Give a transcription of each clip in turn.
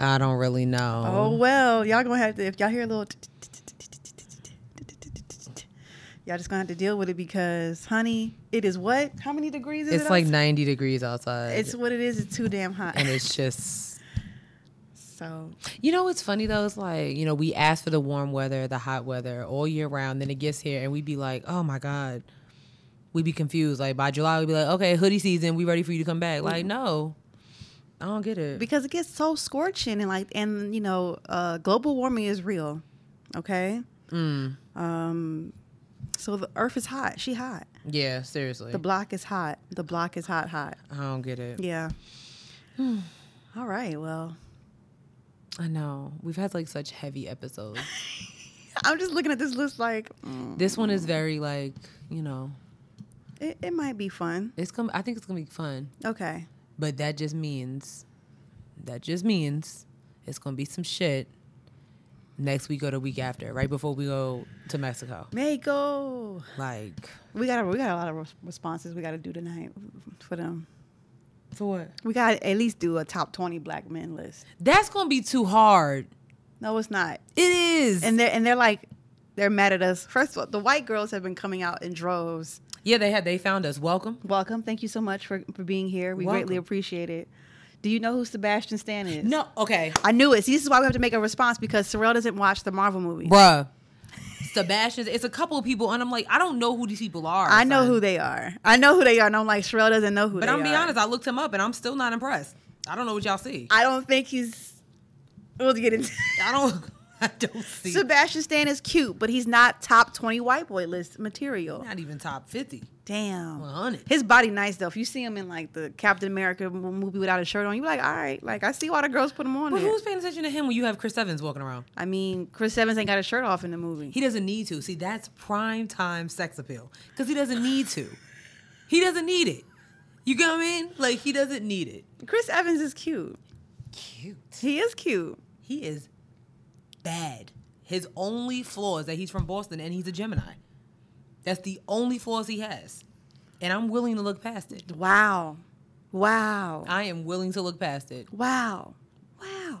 I don't really know. Oh well, y'all gonna have to if y'all hear a little. Y'all just gonna have to deal with it because, honey, it is what? How many degrees is it's it? like outside? 90 degrees outside. It's what it is. It's too damn hot. and it's just so you know what's funny though? It's like, you know, we ask for the warm weather, the hot weather all year round, then it gets here and we'd be like, Oh my God. we'd be confused. Like by July we'd be like, Okay, hoodie season, we ready for you to come back. Like, no. I don't get it. because it gets so scorching and like and you know uh, global warming is real. Okay. Mm. Um. So the Earth is hot. She hot. Yeah, seriously. The block is hot. The block is hot. Hot. I don't get it. Yeah. All right. Well, I know. We've had like such heavy episodes. I'm just looking at this list like mm, this one is very like, you know, it, it might be fun. it's gonna I think it's gonna be fun. Okay. But that just means that just means it's gonna be some shit next week or the week after, right before we go to Mexico. Mako. Like We got a, we got a lot of responses we got to do tonight for them. for what? We got at least do a top 20 black men list. That's gonna be too hard. No, it's not. It is. And they're and they're like they're mad at us. First of all, the white girls have been coming out in droves. Yeah, they had they found us. Welcome. Welcome. Thank you so much for, for being here. We greatly appreciate it. Do you know who Sebastian Stan is? No, okay. I knew it. See, this is why we have to make a response because Sherelle doesn't watch the Marvel movies. Bruh. Sebastian's it's a couple of people and I'm like, I don't know who these people are. I know son. who they are. I know who they are. And I'm like, Sherelle doesn't know who But I'm are. be honest, I looked him up and I'm still not impressed. I don't know what y'all see. I don't think he's. We'll get into. I don't I don't see Sebastian Stan is cute, but he's not top 20 white boy list material. not even top 50. Damn. 100. His body nice though. If you see him in like the Captain America movie without a shirt on, you're like, all right, like I see why the girls put him on But there. who's paying attention to him when you have Chris Evans walking around? I mean, Chris Evans ain't got a shirt off in the movie. He doesn't need to. See, that's prime time sex appeal because he doesn't need to. He doesn't need it. You get what I mean? Like he doesn't need it. Chris Evans is cute. Cute. He is cute. He is bad. His only flaw is that he's from Boston and he's a Gemini. That's the only flaws he has. And I'm willing to look past it. Wow. Wow. I am willing to look past it. Wow. Wow.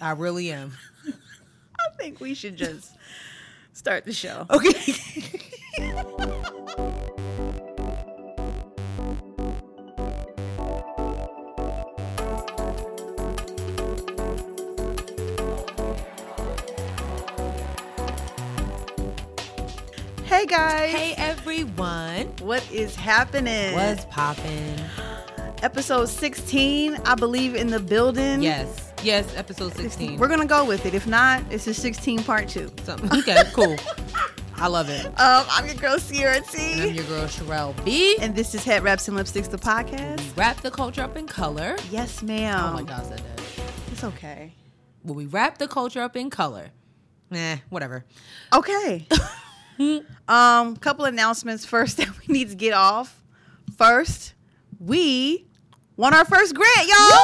I really am. I think we should just start the show. Okay. Hey guys. hey everyone. What is happening? What's popping? episode 16, I believe, in the building. Yes. Yes, episode 16. We're gonna go with it. If not, it's a 16 part two. Something. Okay, cool. I love it. Um, I'm your girl Sierra And I'm your girl Sherelle B. and this is Head Wraps and Lipsticks, the podcast. We Wrap the culture up in color. Yes, ma'am. Oh my god, I said that. It's okay. Will we wrap the culture up in color? Nah, whatever. Okay. um, couple announcements first that we need to get off. First, we won our first grant, y'all.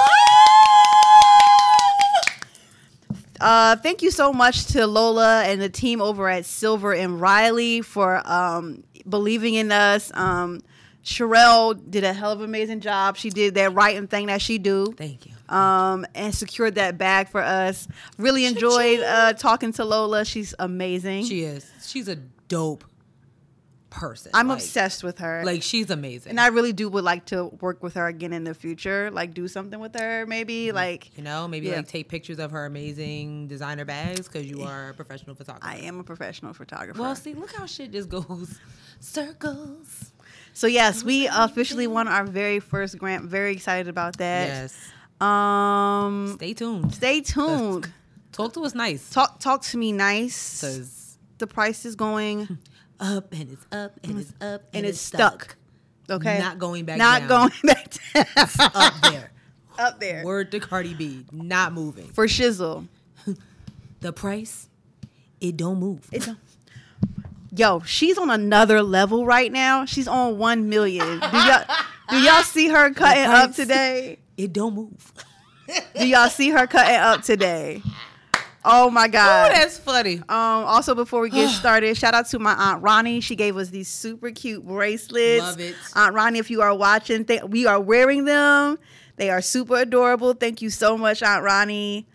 Uh, thank you so much to Lola and the team over at Silver and Riley for um, believing in us. Um, Sherelle did a hell of an amazing job. She did that writing thing that she do Thank you. um, and secured that bag for us. Really enjoyed uh, talking to Lola. She's amazing. She is. She's a dope person. I'm Like- obsessed with her. Like she's amazing. and I really do would like to work with her again in the future. Like do something with her, maybe. Like you know, maybe Yeah. like take pictures of her amazing designer bags because you are a professional photographer. I am a professional photographer. Well, see, look how shit just goes circles. so yes, we officially won our very first grant. Very excited about that. Yes. Um, Stay tuned. stay tuned. Talk to us nice. Talk talk to me nice. The price is going. up and it's up and it's up And it's stuck. Okay. Not going back Not down. going back down. up there. up there. Word to Cardi B, not moving. For shizzle. The price, it don't move. It don't- Yo, she's on another level right now. She's on one million. Do y'all do y'all see her cutting up today? It don't move. Do y'all see her cutting up today? Oh my God. Oh, that's funny. Um, also, before we get started, shout out to my aunt Ronnie. She gave us these super cute bracelets. Love it. Aunt Ronnie, if you are watching, th- we are wearing them. They are super adorable. Thank you so much, Aunt Ronnie.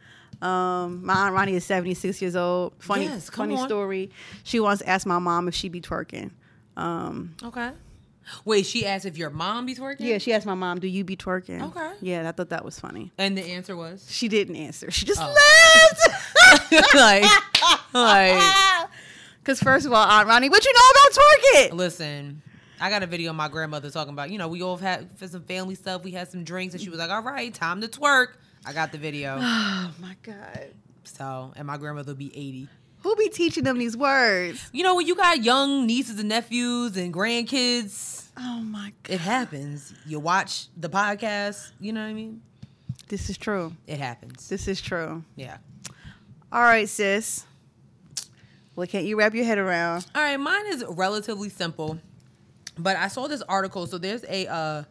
Um, my aunt Ronnie is 76 years old. Funny, Yes, funny on. story. She wants to ask my mom if she be twerking. Um, Okay. Wait, she asked if your mom be twerking? yeah, she asked my mom, "Do you be twerking?" Okay. Yeah, I thought that was funny. And the answer was She didn't answer. She just Oh. laughed. like, like, Because first of all, Aunt Ronnie, what you know about twerking? listen. I got a video of my grandmother talking about, you know, we all had for some family stuff. We had some drinks, and she was like, "All right, time to twerk." I got the video. Oh my god, So, and my grandmother will be eighty. Who be teaching them these words? You know, when you got young nieces and nephews and grandkids, Oh my god, it happens. You watch the podcast. You know what I mean? this is true. It happens. This is true. Yeah. All right, sis. What can't you wrap your head around? All right, mine is relatively simple, but I saw this article. So there's a uh,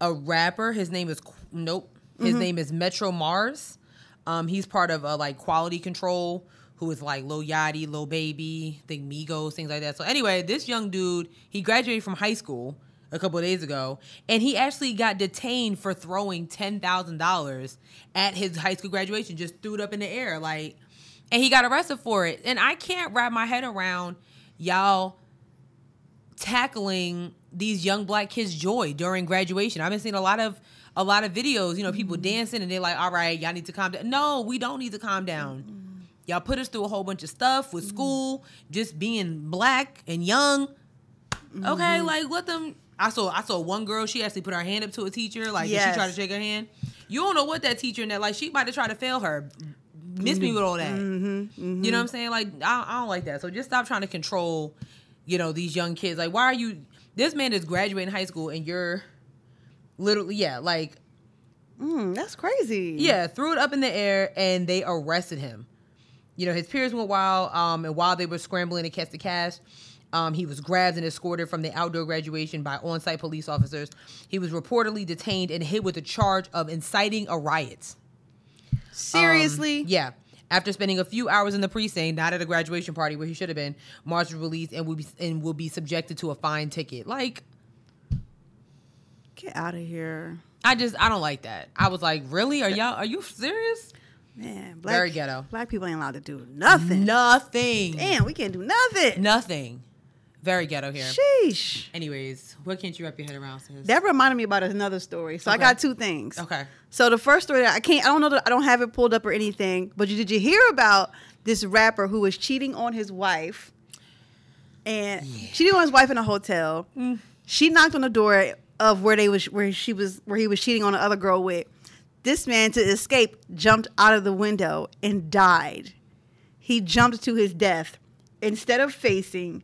a rapper. His name is nope. His name is Metro Marrs. Um, he's part of uh, like Quality Control, who is like Lil Yachty, Lil Baby, I think Migos, things like that. So anyway, this young dude he graduated from high school a couple of days ago, and he actually got detained for throwing ten thousand dollars at his high school graduation. Just threw it up in the air, like, and he got arrested for it. And I can't wrap my head around y'all tackling these young black kids' joy during graduation. I've been seeing a lot of a lot of videos, you know, people mm-hmm. dancing and they're like, all right, y'all need to calm down. No, we don't need to calm down. Y'all put us through a whole bunch of stuff with school, just being black and young. Okay, like let them I saw I saw one girl, she actually put her hand up to a teacher, like Yes. she tried to shake her hand. You don't know what that teacher and that like she might have tried to fail her. Miss me with all that. Mm-hmm, You know what I'm saying? Like I, I don't like that. So just stop trying to control, you know, these young kids. Like why are you? This man is graduating high school and you're literally yeah, like Mm, that's crazy. yeah, threw it up in the air and they arrested him. You know, his peers went wild, um, and while they were scrambling to catch the cash, um, he was grabbed and escorted from the outdoor graduation by on-site police officers. He was reportedly detained and hit with a charge of inciting a riot. Seriously? Um, yeah. After spending a few hours in the precinct, not at a graduation party where he should have been, Marrs was released and will be and will be subjected to a fine ticket. Like, Get out of here. I just I don't like that. I was like, really? Are y'all are you serious? Man, black, Very ghetto. Black people ain't allowed to do nothing. Nothing. Damn, we can't do nothing. Nothing. Very ghetto here. Sheesh. Anyways, what can't you wrap your head around, sis? That reminded me about another story. So I got two things. okay. So the first story that I can't I don't know that I don't have it pulled up or anything, but you, did you hear about this rapper who was cheating on his wife? And cheating on his wife in a hotel. Mm. She knocked on the door of where they was where she was where he was cheating on the other girl with. This man to escape jumped out of the window and died. He jumped to his death instead of facing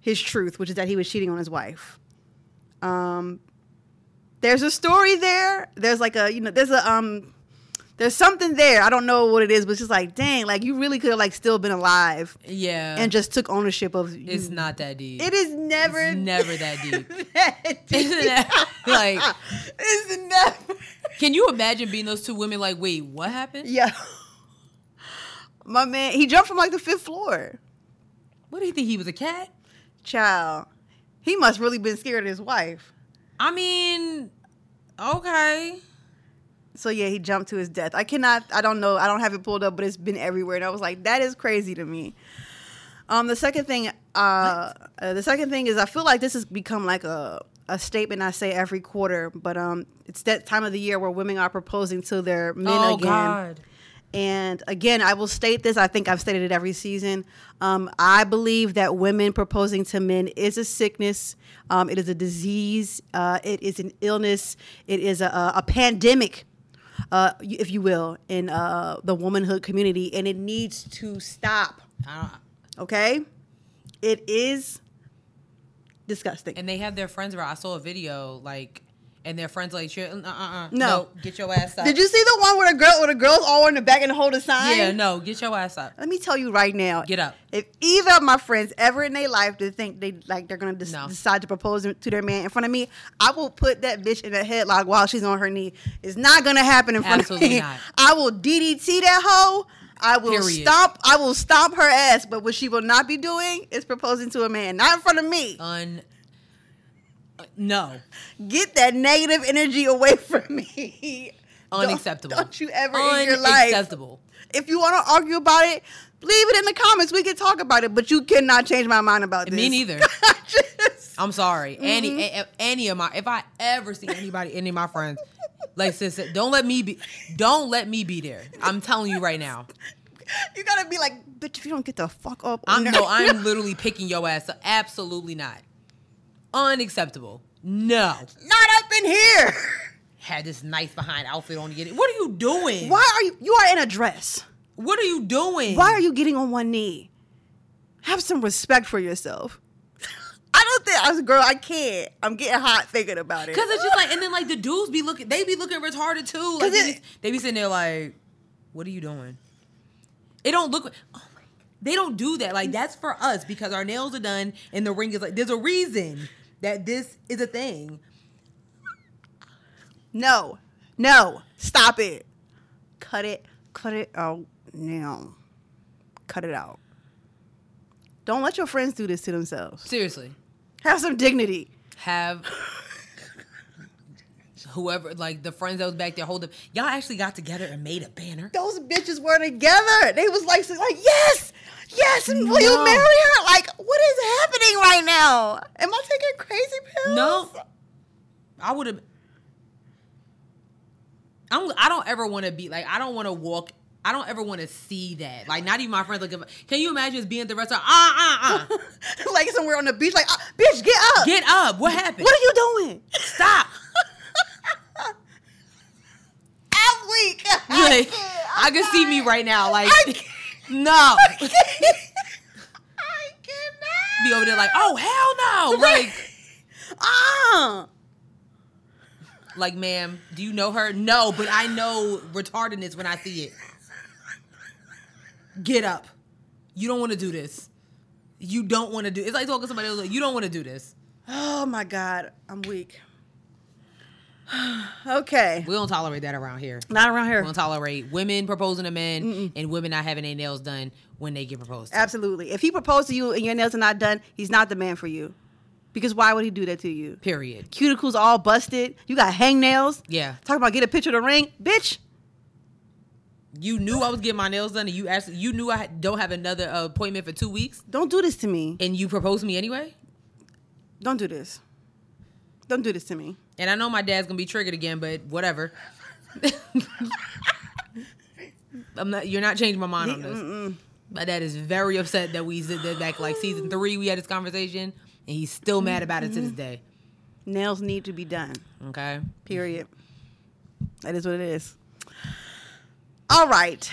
his truth, which is that he was cheating on his wife. Um, there's a story there. There's like a you know there's a um there's something there. I don't know what it is, but it's just like dang, like you really could have like still been alive Yeah. and just took ownership of. You. it's not that deep. It is never. It's never that deep. that deep. Isn't that- like- it's never. Can you imagine being those two women like, wait, what happened? Yeah. My man, he jumped from like the fifth floor. What do you think? He was a cat? Child, he must really been scared of his wife. I mean, okay. So yeah, he jumped to his death. I cannot. I don't know. I don't have it pulled up, but it's been everywhere, and I was like, that is crazy to me. Um, the second thing, uh, uh, the second thing is, I feel like this has become like a a statement I say every quarter, but um, it's that time of the year where women are proposing to their men oh again. God. And again, I will state this. I think I've stated it every season. Um, I believe that women proposing to men is a sickness. Um, it is a disease. Uh, it is an illness. It is a, a, a pandemic, uh, if you will, in uh, the womanhood community, and it needs to stop. I Okay, it is disgusting. and they have their friends around. I saw a video like, and their friends like, uh, uh, uh, No. get your ass up. Did you see the one where the girl, where the girls all in the back and hold a sign? Yeah, no, get your ass up. Let me tell you right now. Get up. If either of my friends ever in their life to think they like they're gonna des- No. decide to propose to their man in front of me, I will put that bitch in a headlock while she's on her knee. It's not gonna happen in front Absolutely of me. not. I will DDT that hoe. I will Period. stomp. I will stomp her ass. But what she will not be doing is proposing to a man, not in front of me. Un, no, Get that negative energy away from me. Don't- unacceptable. Don't, you ever in your life. Unacceptable. If you want to argue about it, leave it in the comments. We can talk about it, but you cannot change my mind about this. Me neither. Just- I'm sorry. Any Mm-hmm. a- a- any of my if I ever see anybody, any of my friends, like sis, don't let me be don't let me be there. I'm telling you right now. you gotta be like, bitch, if you don't get the fuck up. I'm no. I'm literally picking your ass up. Absolutely not. Unacceptable. No. not up in here. Had this nice behind outfit on to get it. What are you doing? Why are you? You are in a dress. What are you doing? Why are you getting on one knee? Have some respect for yourself. I don't think as a girl I can't. I'm getting hot thinking about it. Cause it's just like, and then like the dudes be looking, they be looking retarded too. Like they, it- be, they be sitting there like, "What are you doing?" It don't look. Oh my, they don't do that. Like that's for us because our nails are done and the ring is like. There's a reason that this is a thing. no, no, stop it. Cut it. Cut it out now. Cut it out. Don't let your friends do this to themselves. Seriously, Have some dignity. have whoever like the friends that was back there hold up. Y'all actually got together and made a banner. Those bitches were together. They was like, like yes, yes. And will No. you marry her? Like, what is happening right now? Am I taking crazy pills? No, I would have. I'm. I don't ever want to be like. I don't want to walk. I don't ever want to see that. Like, not even my friends. Like, if, can you imagine us being at the restaurant? Ah, ah, ah. like somewhere on the beach. Like, ah, bitch, get up. Get up. What happened? What are you doing? Stop. I'm weak. Like, can't. I I'm can see me right now. Like, I can't. no. I cannot. Be over there like, oh hell no. Like, ah. like, ma'am, do you know her? No, but I know retardedness when I see it. Get up. You don't want to do this. You don't want to do. It's like talking to somebody else. Like, you don't want to do this. Oh my god, I'm weak. okay, We don't tolerate that around here. not around here. We don't tolerate women proposing to men and women not having their nails done when they get proposed. to. Absolutely. If he proposed to you and your nails are not done, he's not the man for you. Because why would he do that to you? Period. Cuticles all busted. You got hangnails. Yeah. Talk about get a picture of the ring, bitch. You knew I was getting my nails done, and you actually you knew I don't have another appointment for two weeks, Don't do this to me. and you proposed to me anyway. Don't do this. Don't do this to me. And I know my dad's gonna be triggered again, but whatever. I'm not. You're not changing my mind on this. My dad is very upset that we did that back like season three. We had this conversation, and he's still mad about it to this day. Nails need to be done. Okay. Period. That is what it is. All right.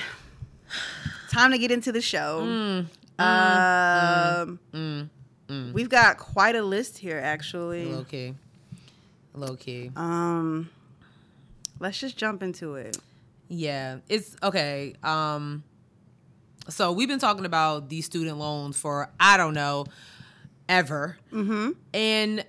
Time to get into the show. Mm. Mm. um, mm. We've got quite a list here, actually. Okay. Low key. Um, let's just jump into it. Yeah, it's okay. Um, so we've been talking about these student loans for I don't know ever, mm-hmm. and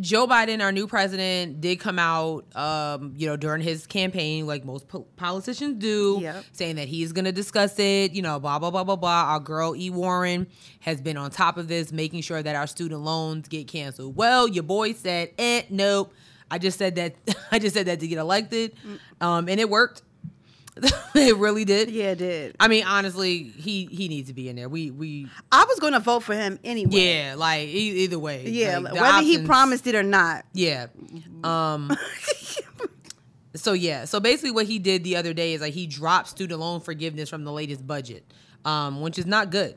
Joe Biden, our new president, did come out, um, you know, during his campaign, like most po- politicians do, Yep. saying that he's going to discuss it. You know, blah blah blah blah blah. Our girl E. Warren has been on top of this, making sure that our student loans get canceled. Well, your boy said, "Eh, nope." I just said that. I just said that to get elected, um, and it worked. it really did. Yeah, it did. I mean, honestly, he he needs to be in there. We we I was going to vote for him anyway. yeah, like e- either way. Yeah, like, the whether he promised it or not. Yeah. Um. so yeah. So basically, what he did the other day is like he dropped student loan forgiveness from the latest budget, um, which is not good.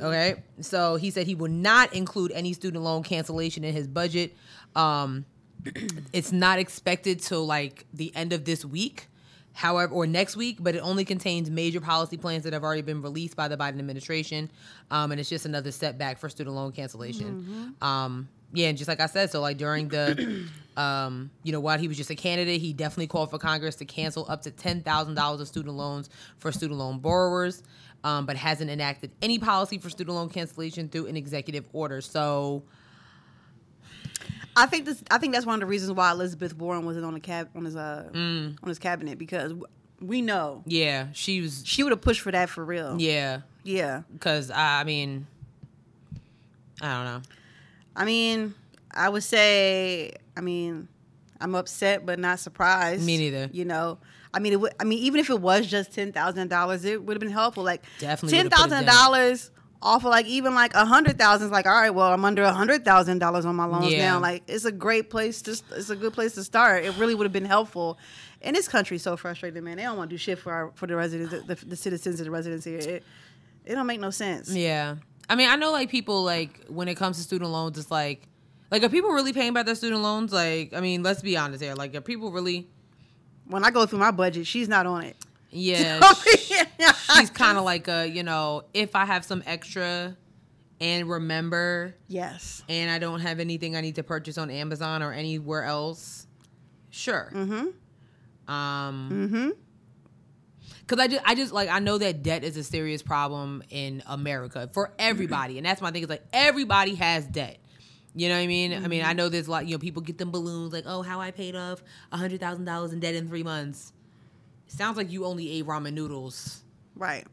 Okay. So he said he will not include any student loan cancellation in his budget. Um, it's not expected till like the end of this week. However, or next week, but it only contains major policy plans that have already been released by the Biden administration, um, and it's just another setback for student loan cancellation. Um, yeah, and just like I said, so like during the, um, you know, while he was just a candidate, he definitely called for Congress to cancel up to ten thousand dollars of student loans for student loan borrowers, um, but hasn't enacted any policy for student loan cancellation through an executive order. So, I think this. I think that's one of the reasons why Elizabeth Warren wasn't on the cab on his uh Mm. on his cabinet because we know yeah, she was, she would have pushed for that for real. yeah, Yeah. because I, I mean, I don't know. I mean, I would say, I mean, I'm upset but not surprised. Me neither. You know, I mean, it would. I mean, even if it was just ten thousand dollars, it would have been helpful. Like Definitely ten would've put it thousand dollars off of like even like a hundred thousand is like all right. Well, I'm under a hundred thousand dollars on my loans Yeah. now. Like it's a great place to. It's a good place to start. It really would have been helpful. And this country's so frustrated, man. They don't want to do shit for our for the residents, the, the citizens of the residents here. It, it don't make no sense. Yeah. I mean, I know like people like when it comes to student loans, it's like, like are people really paying back their student loans? Like, I mean, let's be honest here. Like, are people really? When I go through my budget, she's not on it. Yeah. she's kind of like a, you know, if I have some extra and remember yes. and I don't have anything I need to purchase on Amazon or anywhere else, sure. Mm-hmm. Um, Mm-hmm. Cause I just, I just like I know that debt is a serious problem in America for everybody, and that's my thing. Is like everybody has debt. You know what I mean? I mean, I know there's a lot. You know, people get them balloons like, oh, how I paid off a hundred thousand dollars in debt in three months. Sounds like you only ate ramen noodles, Right.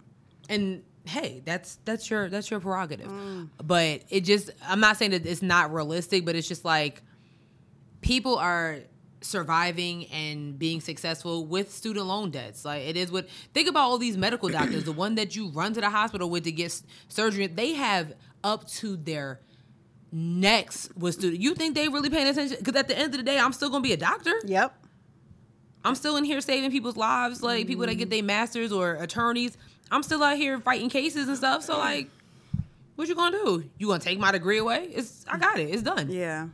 and hey, that's that's your that's your prerogative. Mm. But it just, I'm not saying that it's not realistic, but it's just like people are surviving and being successful with student loan debts. Like it is what think about all these medical doctors, the one that you run to the hospital with to get s- surgery, they have up to their necks with student. You think they really paying attention? Because at the end of the day, I'm still gonna be a doctor. Yep. I'm still in here saving people's lives, like people that get mm. their masters or attorneys. I'm still out here fighting cases and stuff. So like, what you gonna do? You gonna take my degree away? It's I got it. It's done. Yeah.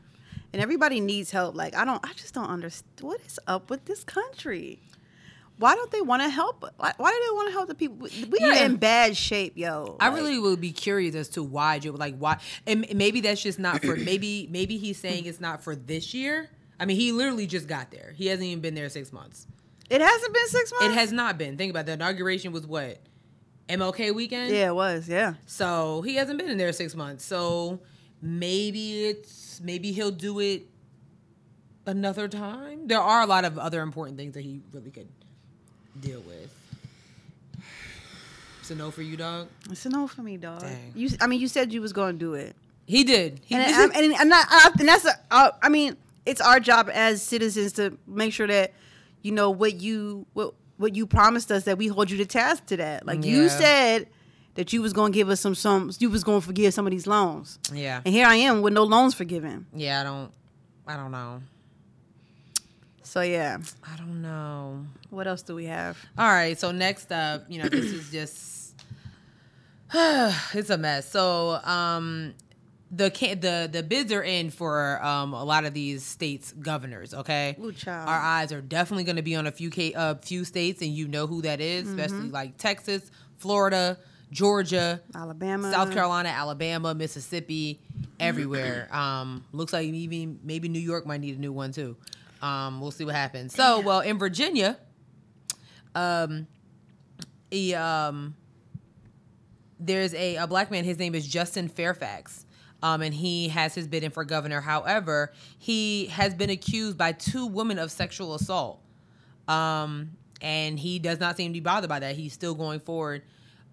And everybody needs help. Like I don't I just don't understand what is up with this country. Why don't they want to help? Why, why do they want to help the people? We are Yeah. in bad shape, yo. I Like, really would be curious as to why Joe like why and maybe that's just not for maybe maybe he's saying it's not for this year. I mean, he literally just got there. He hasn't even been there six months. It hasn't been six months. It has not been. Think about it. the inauguration was what MLK weekend. Yeah, it was. Yeah. So he hasn't been in there six months. So maybe it's maybe he'll do it another time. There are a lot of other important things that he really could deal with. It's a no for you, dog. It's a no for me, dog. Dang. You, I mean, you said you was going to do it, He did. He and did. and, and, and, I, and that's a, uh, I mean, it's our job as citizens to make sure that you know what you what what you promised us that we hold you to task to that. Like you said that you was going to give us some some you was going to forgive some of these loans, yeah. and here I am with no loans forgiven. Yeah. I don't. I don't know. So yeah, I don't know. what else do we have? All right. So next up, you know, this is just it's a mess. So um the the the bids are in for um a lot of these states governors, okay? Ooh. Our eyes are definitely going to be on a few ca- uh, few states and you know who that is, Mm-hmm. especially like Texas, Florida, Georgia, Alabama, South Carolina, Alabama, Mississippi, everywhere. Um, looks like even maybe New York might need a new one too. Um, we'll see what happens. So, well, in Virginia, um, he, um, there's a, a black man. His name is Justin Fairfax. Um, and he has his bid in for governor. However, he has been accused by two women of sexual assault. Um, and he does not seem to be bothered by that. He's still going forward,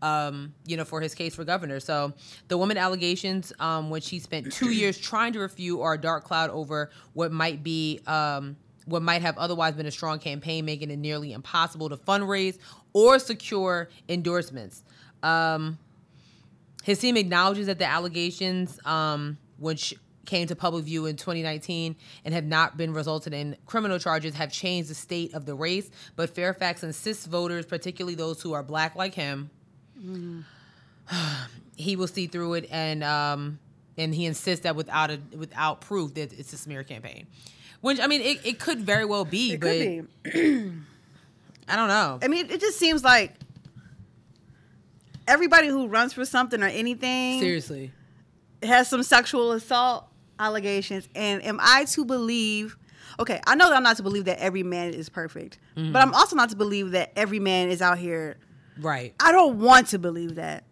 um, you know, for his case for governor. So the woman allegations, um, which he spent two years trying to refute, are a dark cloud over what might be, um, what might have otherwise been a strong campaign, making it nearly impossible to fundraise or secure endorsements. Um, his team acknowledges that the allegations, um, which came to public view in 2019 and have not been resulted in criminal charges, have changed the state of the race. But Fairfax insists voters, particularly those who are black like him, he will see through it, and um, and he insists that without a without proof that it's a smear campaign. Which I mean, it, it could very well be, It but could be. I don't know. I mean, it just seems like everybody who runs for something or anything Seriously, has some sexual assault allegations. And am I to believe? Okay, I know that I'm not to believe that every man is perfect, Mm-hmm. but I'm also not to believe that every man is out here. right? I don't want to believe that.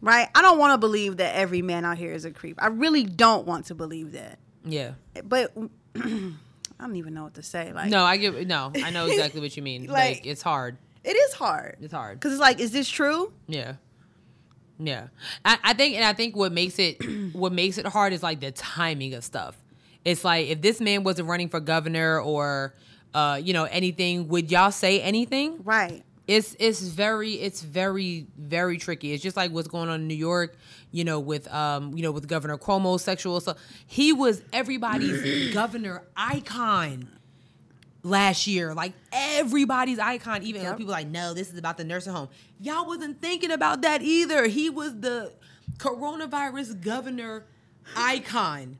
Right? I don't want to believe that every man out here is a creep. I really don't want to believe that. Yeah. But I don't even know what to say. Like, No, I get no. I know exactly what you mean. like, Like- it's hard. It is hard. It's hard. Because it's like, is this true? Yeah. Yeah. I, I think and I think what makes it what makes it hard is like the timing of stuff. It's like if this man wasn't running for governor or uh, you know anything, would y'all say anything? Right. It's it's very it's very very tricky. It's just like what's going on in New York, you know, with um you know with Governor Cuomo sexual stuff. He was everybody's governor icon last year. Like everybody's icon. Even Yep. people like, no, this is about the nursing home. Y'all wasn't thinking about that either. He was the coronavirus governor icon.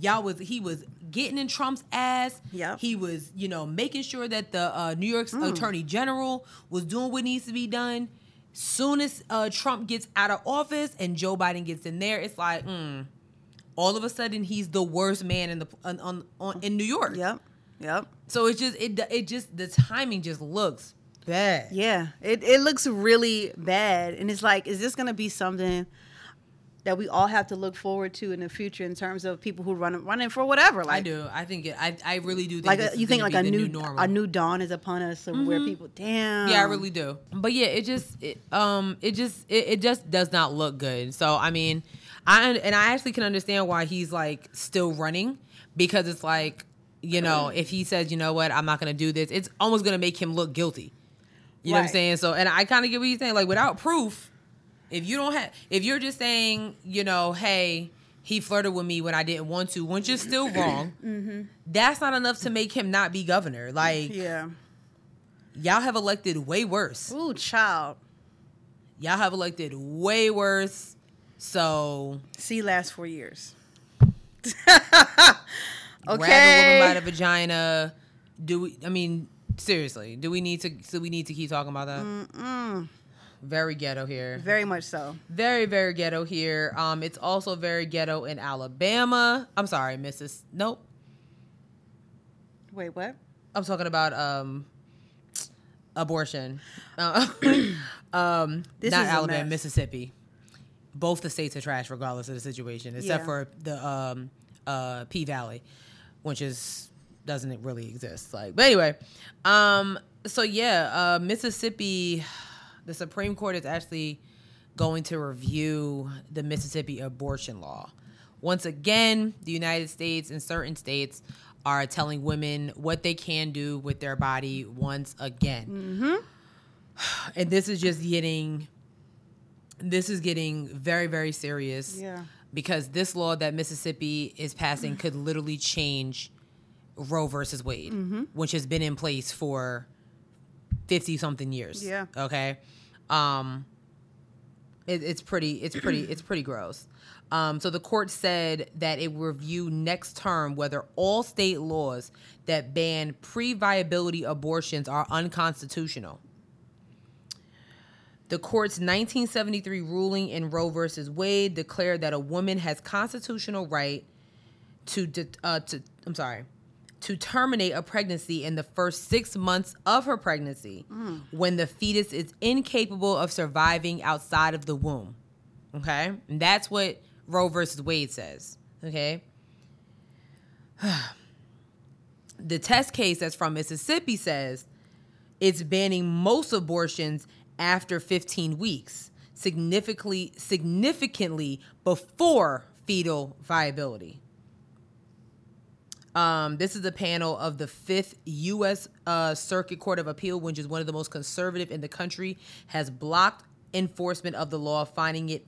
Y'all was he was getting in Trump's ass. Yep. He was, you know, making sure that the uh, New York's attorney general was doing what needs to be done. Soon as uh, Trump gets out of office and Joe Biden gets in there, it's like, mm, all of a sudden he's the worst man in the on, on, on in New York. Yep. Yep. So it just it it just the timing just looks bad. Yeah. It it looks really bad. And it's like, is this gonna be something that we all have to look forward to in the future in terms of people who run running for whatever? Like I do. I think it. I I really do. Think like a, you think like a new, normal. a new dawn is upon us so where people damn Yeah, I really do. But yeah, it just it, um it just it, it just does not look good. So I mean, I and I actually can understand why he's like still running because it's like you know if he says you know what I'm not gonna do this, it's almost gonna make him look guilty. You know what I'm saying? So and I kind of get what you're saying. Like without proof, if you don't have if you're just saying you know hey. He flirted with me when I didn't want to, which is still wrong. Mm-hmm. That's not enough to make him not be governor. Like Yeah. y'all have elected way worse. Ooh, child. Y'all have elected way worse. So See last four years. grab a woman okay. by the vagina. Do we? I mean, seriously, do we need to? Do we need to keep talking about that? Mm-mm. Very ghetto here. Very much so. Very very ghetto here. Um, it's also very ghetto in Alabama. I'm sorry, Mrs. Nope. Wait, what? I'm talking about um abortion. Uh, um, This not is Alabama. Mississippi. Both the states are trash, regardless of the situation, except Yeah. for the um, uh, P Valley, which is doesn't really exist. Like, but anyway, um, so yeah, uh, Mississippi, the Supreme Court is actually going to review the Mississippi abortion law. Once again, the United States and certain states are telling women what they can do with their body once again. And this is just getting this is getting very very serious Yeah. Because this law that Mississippi is passing could literally change Roe versus Wade, Mm-hmm. which has been in place for 50 something years. Yeah. Okay. Um it, it's pretty it's pretty it's pretty gross. Um, so the court said that it will review next term whether all state laws that ban pre-viability abortions are unconstitutional. The court's 1973 ruling in Roe versus Wade declared that a woman has constitutional right to, de- uh, to I'm sorry, to terminate a pregnancy in the first six months of her pregnancy when the fetus is incapable of surviving outside of the womb. Okay, and that's what Roe versus Wade says. Okay. the test case that's from Mississippi says it's banning most abortions after 15 weeks, significantly significantly before fetal viability. Um, this is a panel of the Fifth U.S. Uh, Circuit Court of Appeal, which is one of the most conservative in the country, has blocked enforcement of the law, finding it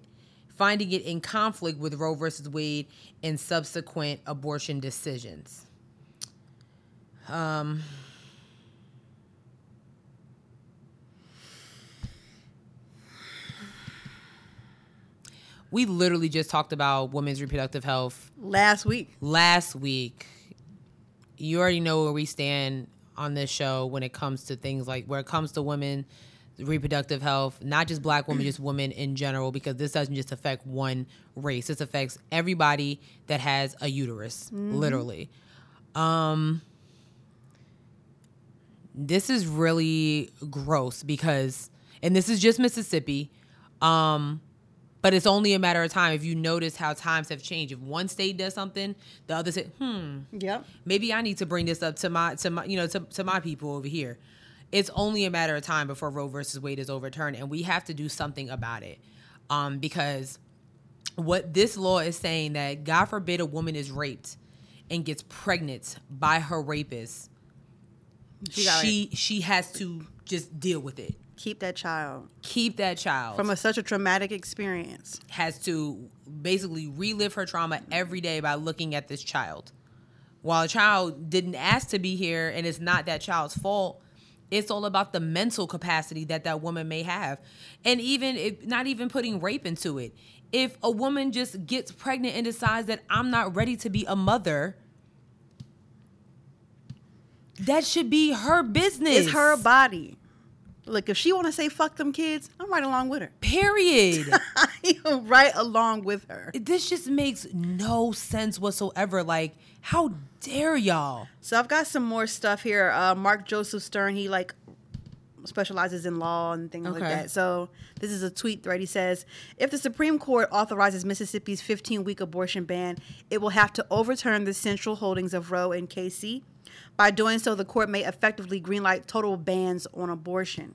finding it in conflict with Roe versus Wade and subsequent abortion decisions. Um, we literally just talked about women's reproductive health Last week. last week. You already know where we stand on this show when it comes to things like where it comes to women reproductive health, not just black women, just women in general, because this doesn't just affect one race. This affects everybody that has a uterus, literally. Um this is really gross because and this is just Mississippi. Um but it's only a matter of time if you notice how times have changed. If one state does something, the other say, "Hmm, Yep. maybe I need to bring this up to my to my you know to, to my people over here. It's only a matter of time before Roe versus Wade is overturned, and we have to do something about it, um, because what this law is saying that God forbid a woman is raped and gets pregnant by her rapist, She she she has to just deal with it. Keep that child Keep that child from a, such a traumatic experience. has to basically relive her trauma every day by looking at this child. While a child didn't ask to be here and it's not that child's fault, it's all about the mental capacity that that woman may have. And even if not even putting rape into it. If a woman just gets pregnant and decides that I'm not ready to be a mother, that should be her business. It's her body. Look, if she want to say fuck them kids, I'm right along with her. Period. I'm right along with her. this just makes no sense whatsoever. Like, how dare y'all? So I've got some more stuff here. Uh, Mark Joseph Stern, he like specializes in law and things like that. So this is a tweet thread. He says, if the Supreme Court authorizes Mississippi's 15 week abortion ban, it will have to overturn the central holdings of Roe and Casey. By doing so, the court may effectively greenlight total bans on abortion.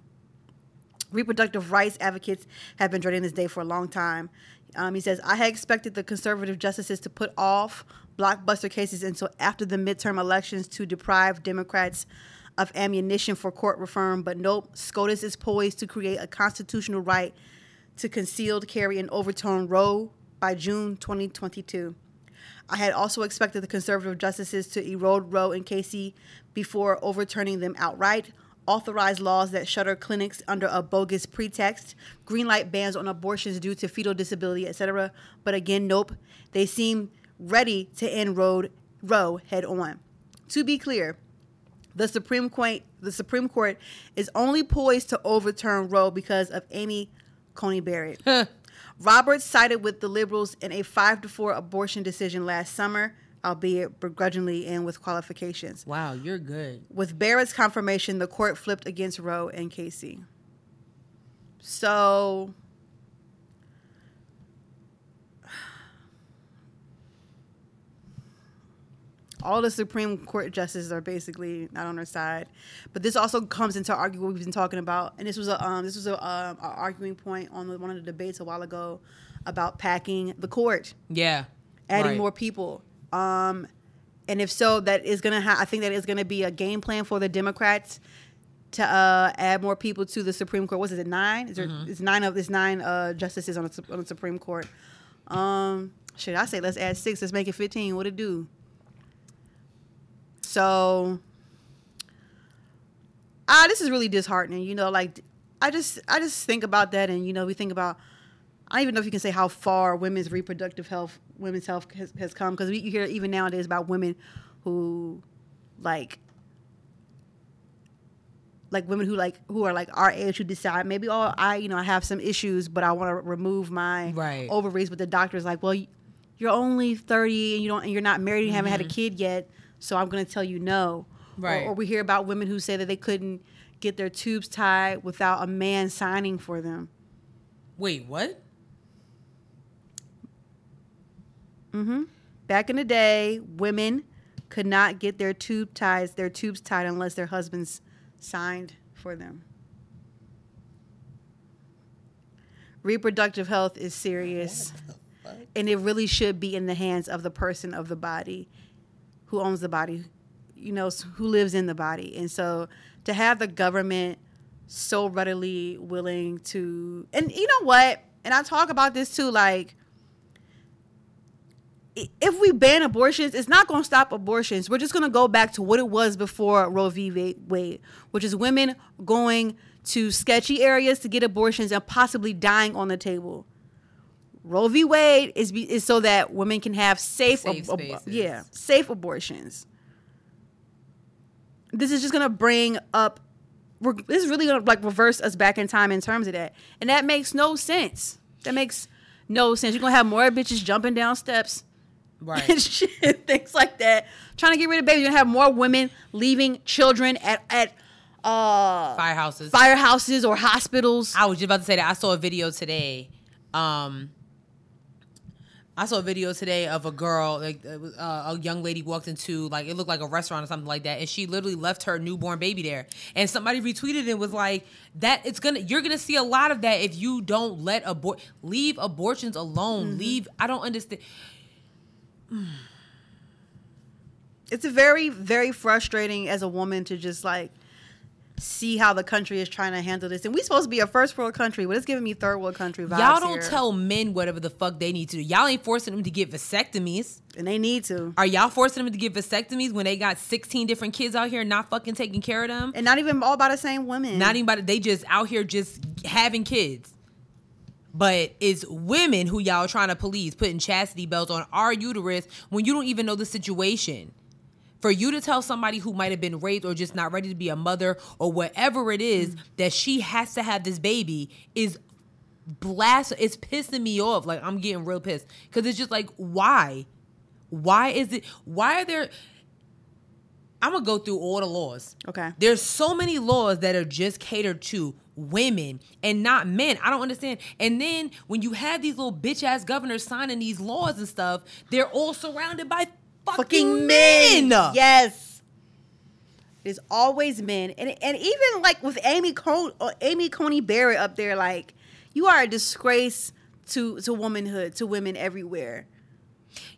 Reproductive rights advocates have been dreading this day for a long time. Um, he says, I had expected the conservative justices to put off blockbuster cases until after the midterm elections to deprive Democrats of ammunition for court reform, but nope, SCOTUS is poised to create a constitutional right to concealed carry and overturn Roe by June 2022. I had also expected the conservative justices to erode Roe and Casey before overturning them outright, authorize laws that shutter clinics under a bogus pretext, greenlight bans on abortions due to fetal disability, etc. But again, nope. They seem ready to end Roe, Roe head on. To be clear, the Supreme Court the Supreme Court is only poised to overturn Roe because of Amy Coney Barrett. Roberts sided with the liberals in a five to four abortion decision last summer, albeit begrudgingly and with qualifications. Wow, you're good. With Barrett's confirmation, the court flipped against Roe and Casey. So all the Supreme Court justices are basically not on her side, but this also comes into argue what we've been talking about, and this was a um, this was a, um, a arguing point on the, one of the debates a while ago about packing the court Yeah. adding Right. more people. Um, and if so, that is gonna. Ha- I think that is gonna be a game plan for the Democrats to uh, add more people to the Supreme Court. What is it? Nine? Is there? It's nine of there's nine uh, justices on the, on the Supreme Court. Um, should I say let's add six? Let's make it fifteen. What it do? So, ah, this is really disheartening. You know, like I just I just think about that, and you know, we think about. I don't even know if you can say how far women's reproductive health, women's health has, has come because we you hear even nowadays about women who, like, like women who like who are like our age who decide maybe oh I you know I have some issues but I want to remove my Right. ovaries but the doctor's like well you're only 30 and you don't and you're not married and haven't had a kid yet so I'm going to tell you no. Right. or, or we hear about women who say that they couldn't get their tubes tied without a man signing for them Wait, what? Mm-hmm. Back in the day women could not get their tube ties their tubes tied unless their husbands signed for them reproductive health is serious and it really should be in the hands of the person of the body who owns the body you know who lives in the body and so to have the government so readily willing to and you know what and i talk about this too like if we ban abortions, it's not going to stop abortions. We're just going to go back to what it was before Roe v. Wade, which is women going to sketchy areas to get abortions and possibly dying on the table. Roe v. Wade is be, is so that women can have safe, Safe ab- ab- yeah, safe abortions. This is just going to bring up. We're, this is really going to like reverse us back in time in terms of that, and that makes no sense. That makes no sense. You're gonna have more bitches jumping down steps and Right. shit, things like that. Trying to get rid of babies. You're gonna have more women leaving children at at uh, Firehouses. firehouses or hospitals. I was just about to say that I saw a video today. Um, I saw a video today of a girl, like uh, a young lady walked into like it looked like a restaurant or something like that, and she literally left her newborn baby there. And somebody retweeted it was like that. It's gonna you're gonna see a lot of that if you don't let abort leave abortions alone. Leave. I don't understand. it's very very frustrating as a woman to just like see how the country is trying to handle this and we supposed to be a first world country but it's giving me third world country vibes Y'all don't here. tell men whatever the fuck they need to do. Y'all ain't forcing them to get vasectomies. and they need to Are y'all forcing them to get vasectomies when they got 16 different kids out here not fucking taking care of them? and not even all by the same women Not even about it. They just out here just having kids. But it's women who y'all trying to police, putting chastity belts on our uterus when you don't even know the situation. For you to tell somebody who might have been raped or just not ready to be a mother or whatever it is mm-hmm. that she has to have this baby is blast. It's pissing me off. Like I'm getting real pissed because it's just like why, why is it? Why are there? I'm gonna go through all the laws. okay There's so many laws that are just catered to women and not men. I don't understand. And then when you have these little bitch ass governors signing these laws and stuff, they're all surrounded by fucking, fucking men. men yes it's always men and and even like with amy Con- uh, amy coney barrett up there like you are a disgrace to to womanhood to women everywhere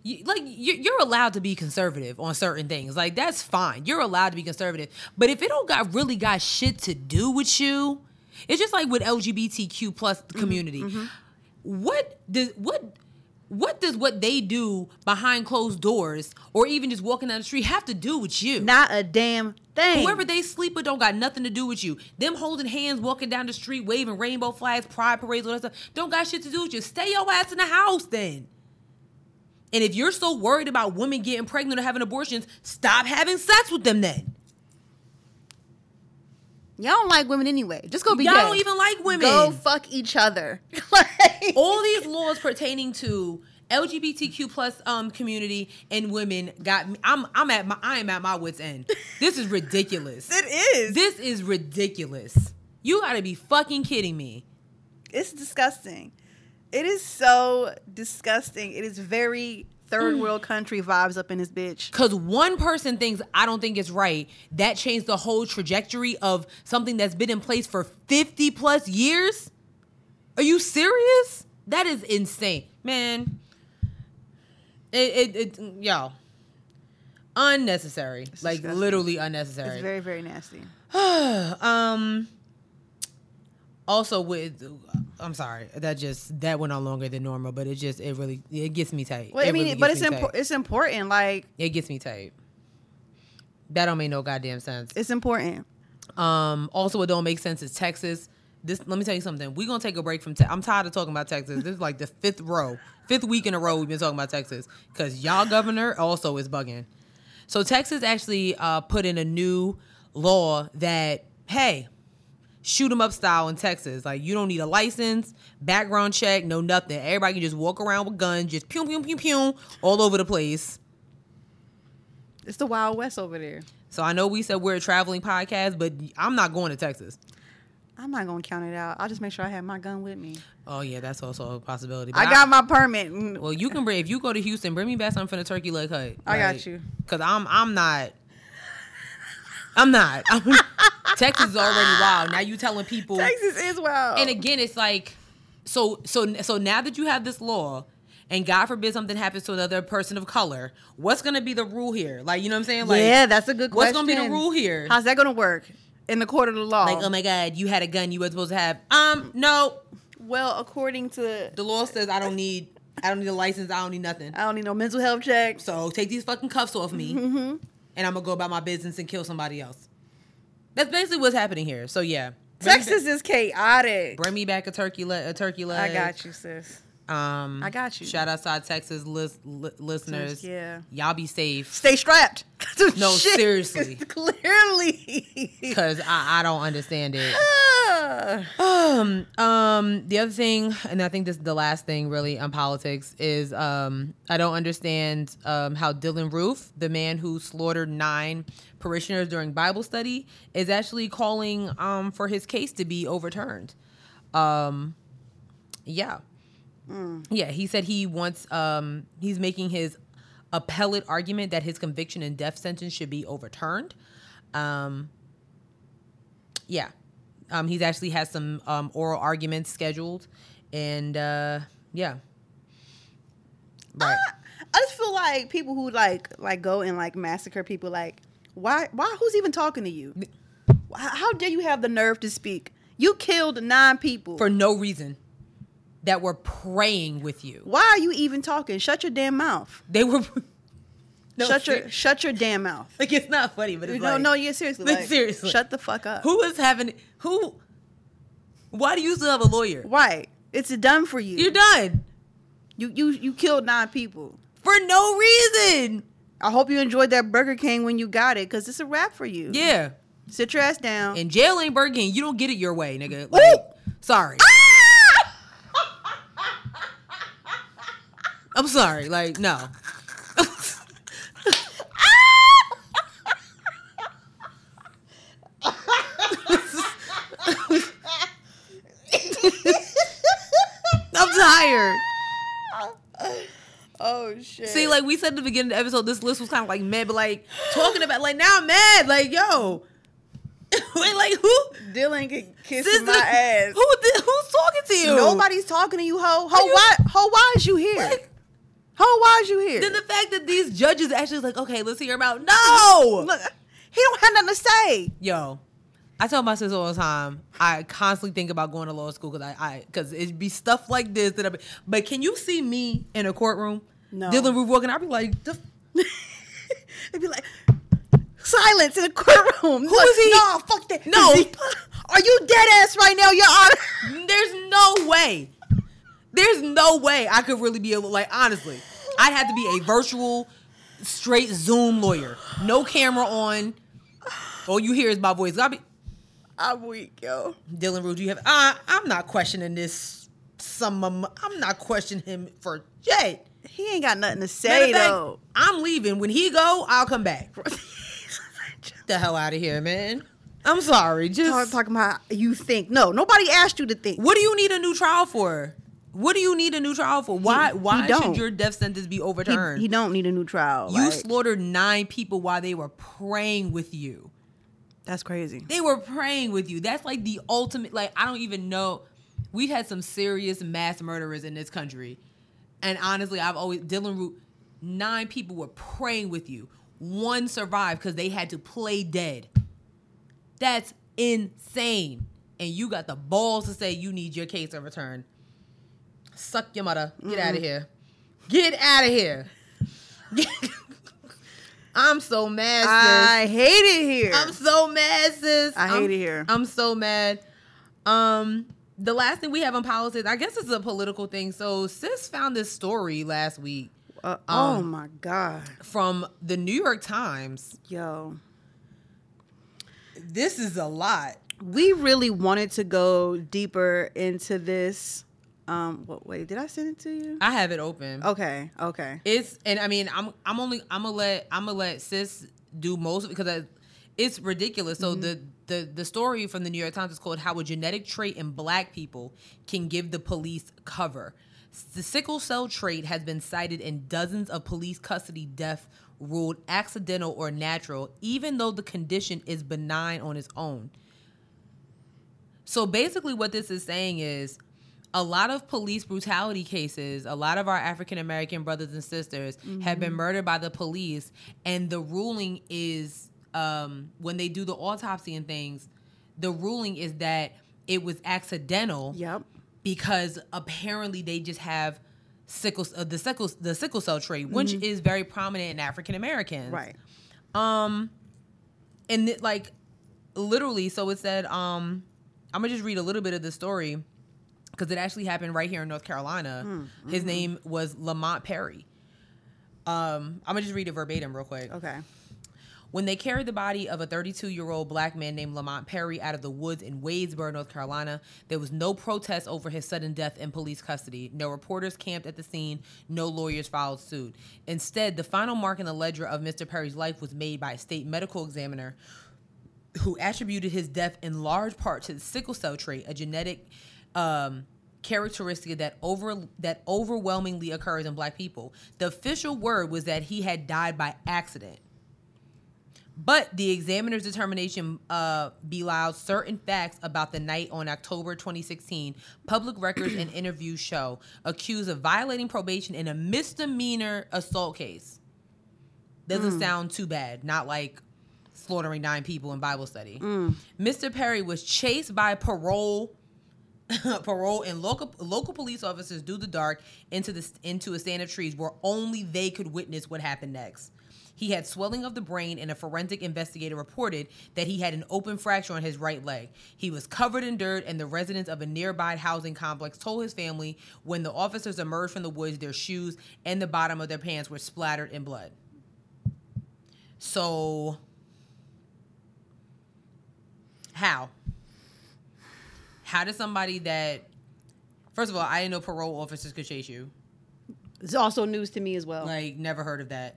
You- like you- you're allowed to be conservative on certain things. Like that's fine. You're allowed to be conservative. But if it don't got really got shit to do with you, it's just like with LGBTQ plus community. What does what what does what they do behind closed doors or even just walking down the street have to do with you? not a damn thing Whoever they sleep with don't got nothing to do with you. Them holding hands, walking down the street, waving rainbow flags, pride parades, all that stuff, don't got shit to do with you. Stay your ass in the house then. And if you're so worried about women getting pregnant or having abortions, stop having sex with them then. Y'all don't like women anyway. Just go be Y'all gay. don't even like women. Go fuck each other. like, All these laws pertaining to LGBTQ plus um community and women got me. I'm I'm at my I am at my wits end. This is ridiculous. it is. This is ridiculous. You gotta be fucking kidding me. it's disgusting. It is so disgusting. It is very third Mm. world country vibes up in this bitch. Cause one person thinks I don't think it's right. That changed the whole trajectory of something that's been in place for 50 plus years. Are you serious? That is insane. Man. It it, it y'all. Unnecessary. like disgusting. literally unnecessary. It's very very nasty. um also with I'm sorry, that just that went on longer than normal, but it just it really it gets me tight. Well, It I mean, really but it's me impo- it's important. Like It gets me tight. That don't make no goddamn sense. it's important. Um, also, what don't make sense is Texas. This let me tell you something. We're gonna take a break from. Te- I'm tired of talking about Texas. This is like the fifth row, fifth week in a row we've been talking about Texas because y'all governor also is bugging. So Texas actually uh, put in a new law that hey, shoot 'em up style in Texas. Like you don't need a license, background check, no nothing. Everybody can just walk around with guns, just pew pew pew pew all over the place. It's the Wild West over there. So I know we said we're a traveling podcast, but I'm not going to Texas. I'm not gonna count it out. I'll just make sure I have my gun with me. Oh yeah, that's also a possibility. But I got my permit. Well, you can bring if you go to Houston, bring me back something from the turkey leg hut. I got you. Cause I'm I'm not. I'm not. I'm, Texas is already wild. Now you telling people. Texas is wild. And again, it's like, so so so now that you have this law, and God forbid something happens to another person of color, what's gonna be the rule here? Like you know what I'm saying? Like yeah, that's a good what's question. gonna be the rule here? How's that gonna work in the court of the law? like oh my God, you had a gun you were supposed to have. Um, no. well, according to The law says I don't need I don't need a license. I don't need nothing. I don't need no mental health check. So take these fucking cuffs off me, Mm-hmm. And I'm gonna go about my business and kill somebody else. That's basically what's happening here. So yeah, Texas is chaotic. bring me back a turkey leg. A turkey leg. I got you, sis. Um, I got you. Shout outside Texas lis- li- listeners. Yeah. y'all be safe. Stay strapped. No, Shit. seriously. Clearly. Cause I, I don't understand it. Um, um, the other thing, and I think this is the last thing really on politics is um, I don't understand um, how Dylann Roof, the man who slaughtered nine parishioners during Bible study, is actually calling um, for his case to be overturned. Um, yeah, yeah. He said he wants. Um, he's making his appellate argument that his conviction and death sentence should be overturned. Um, yeah. Um, he's actually has some um, oral arguments scheduled, and uh, yeah, right. I just feel like people who like like go and like massacre people. Like, why? Why? Who's even talking to you? How, how dare you have the nerve to speak? You killed nine people. for no reason that were praying with you. why are you even talking? Shut your damn mouth. They were. No, shut your ser- shut your damn mouth. like it's not funny, but it's no, like no, yeah, seriously. Like, Like, seriously. shut the fuck up. who is having who? Why do you still have a lawyer? Why? It's done for you. You're done You you you killed nine people. for no reason. I hope you enjoyed that Burger King when you got it, cause it's a wrap for you. Yeah, Sit your ass down. and jail ain't Burger King. You don't get it your way, nigga. Like, sorry. I'm sorry. Like no. I'm tired. oh shit. See, like we said at the beginning of the episode, this list was kind of like mad, but like talking about like now I'm mad. Like yo, wait, like who? Dylann can kiss Sister, my ass. Who who's talking to you? Nobody's talking to you, ho. Ho, you- why? Ho, why is you here? Like, ho, why is you here? then the fact that these judges actually like, okay, let's hear about no. Look, he don't have nothing to say. Yo, I tell my sister all the time. I constantly think about going to law school because I, I, because it'd be stuff like this that. I, be- but can you see me in a courtroom? No. Dylann Roof walking. I'd be like, the, It'd be like silence in the courtroom. Who is he? No, fuck that. No. He- Are you dead ass right now, Your Honor? There's no way. There's no way I could really be able. Like honestly, I'd have to be a virtual, straight Zoom lawyer. No camera on. All you hear is my voice. Gotta be I'm weak, yo. Dylann Roof. You have. Uh, I'm not questioning this. Some. I'm not questioning him for Jay. He ain't got nothing to say fact, though. I'm leaving. When he go, I'll come back. the hell out of here, man. I'm sorry. Just Talk- talking about you think. No, nobody asked you to think. what do you need a new trial for? What do you need a new trial for? Why? he why should your death sentence be He, overturned? he don't need a new trial. you like, slaughtered nine people while they were praying with you. that's crazy. They were praying with you. That's like the ultimate. Like I don't even know. We've had some serious mass murderers in this country, and honestly, I've always Dylann Roof. Nine people were praying with you. One survived because they had to play dead. That's insane. And you got the balls to say you need your case overturned. Suck your mother. Get out of here. Get out of here. I'm so mad. sis. I hate it here. I'm so mad, sis. I hate I'm- it here. I'm so mad. Um, the last thing we have on politics, I guess it's a political thing. So, sis found this story last week Uh, oh um, my god, from the New York Times. yo. This is a lot. we really wanted to go deeper into this. Um, what, wait, did I send it to you? I have it open. Okay, okay. It's and I mean I'm I'm only I'm gonna let I'm gonna let sis do most of it because I, it's ridiculous. So the the the story from the New York Times is called "How a Genetic Trait in Black People Can Give the Police Cover." The sickle cell trait has been cited in dozens of police custody deaths ruled accidental or natural, even though the condition is benign on its own. So basically, what this is saying is a lot of police brutality cases, a lot of our African American brothers and sisters have been murdered by the police, and the ruling is um, when they do the autopsy and things, the ruling is that it was accidental Yep. because apparently they just have sickle uh, the sickle the sickle cell trait, which is very prominent in African Americans, Right. um, and it, like literally, so it said, um, I'm gonna just read a little bit of the story because it actually happened right here in North Carolina. His name was Lamont Perry. Um, I'm gonna just read it verbatim real quick. Okay. When they carried the body of a 32 year old black man named Lamont Perry out of the woods in Wadesboro, North Carolina, there was no protest over his sudden death in police custody. No reporters camped at the scene. No lawyers filed suit. Instead, the final mark in the ledger of Mr. Perry's life was made by a state medical examiner who attributed his death in large part to the sickle cell trait, a genetic um, characteristic that over that overwhelmingly occurs in black people. The official word was that he had died by accident. But the examiner's determination uh, belied certain facts about the night on October 2016. Public records and interviews show accused of violating probation in a misdemeanor assault case. Doesn't sound too bad. Not like slaughtering nine people in Bible study. Mr. Perry was chased by parole parole and local local police officers do the dark into the into a stand of trees where only they could witness what happened next. He had swelling of the brain, and a forensic investigator reported that he had an open fracture on his right leg. He was covered in dirt, and the residents of a nearby housing complex told his family when the officers emerged from the woods, their shoes and the bottom of their pants were splattered in blood. So, how? How does somebody that, first of all, I didn't know parole officers could chase you. It's also news to me as well. Like, never heard of that.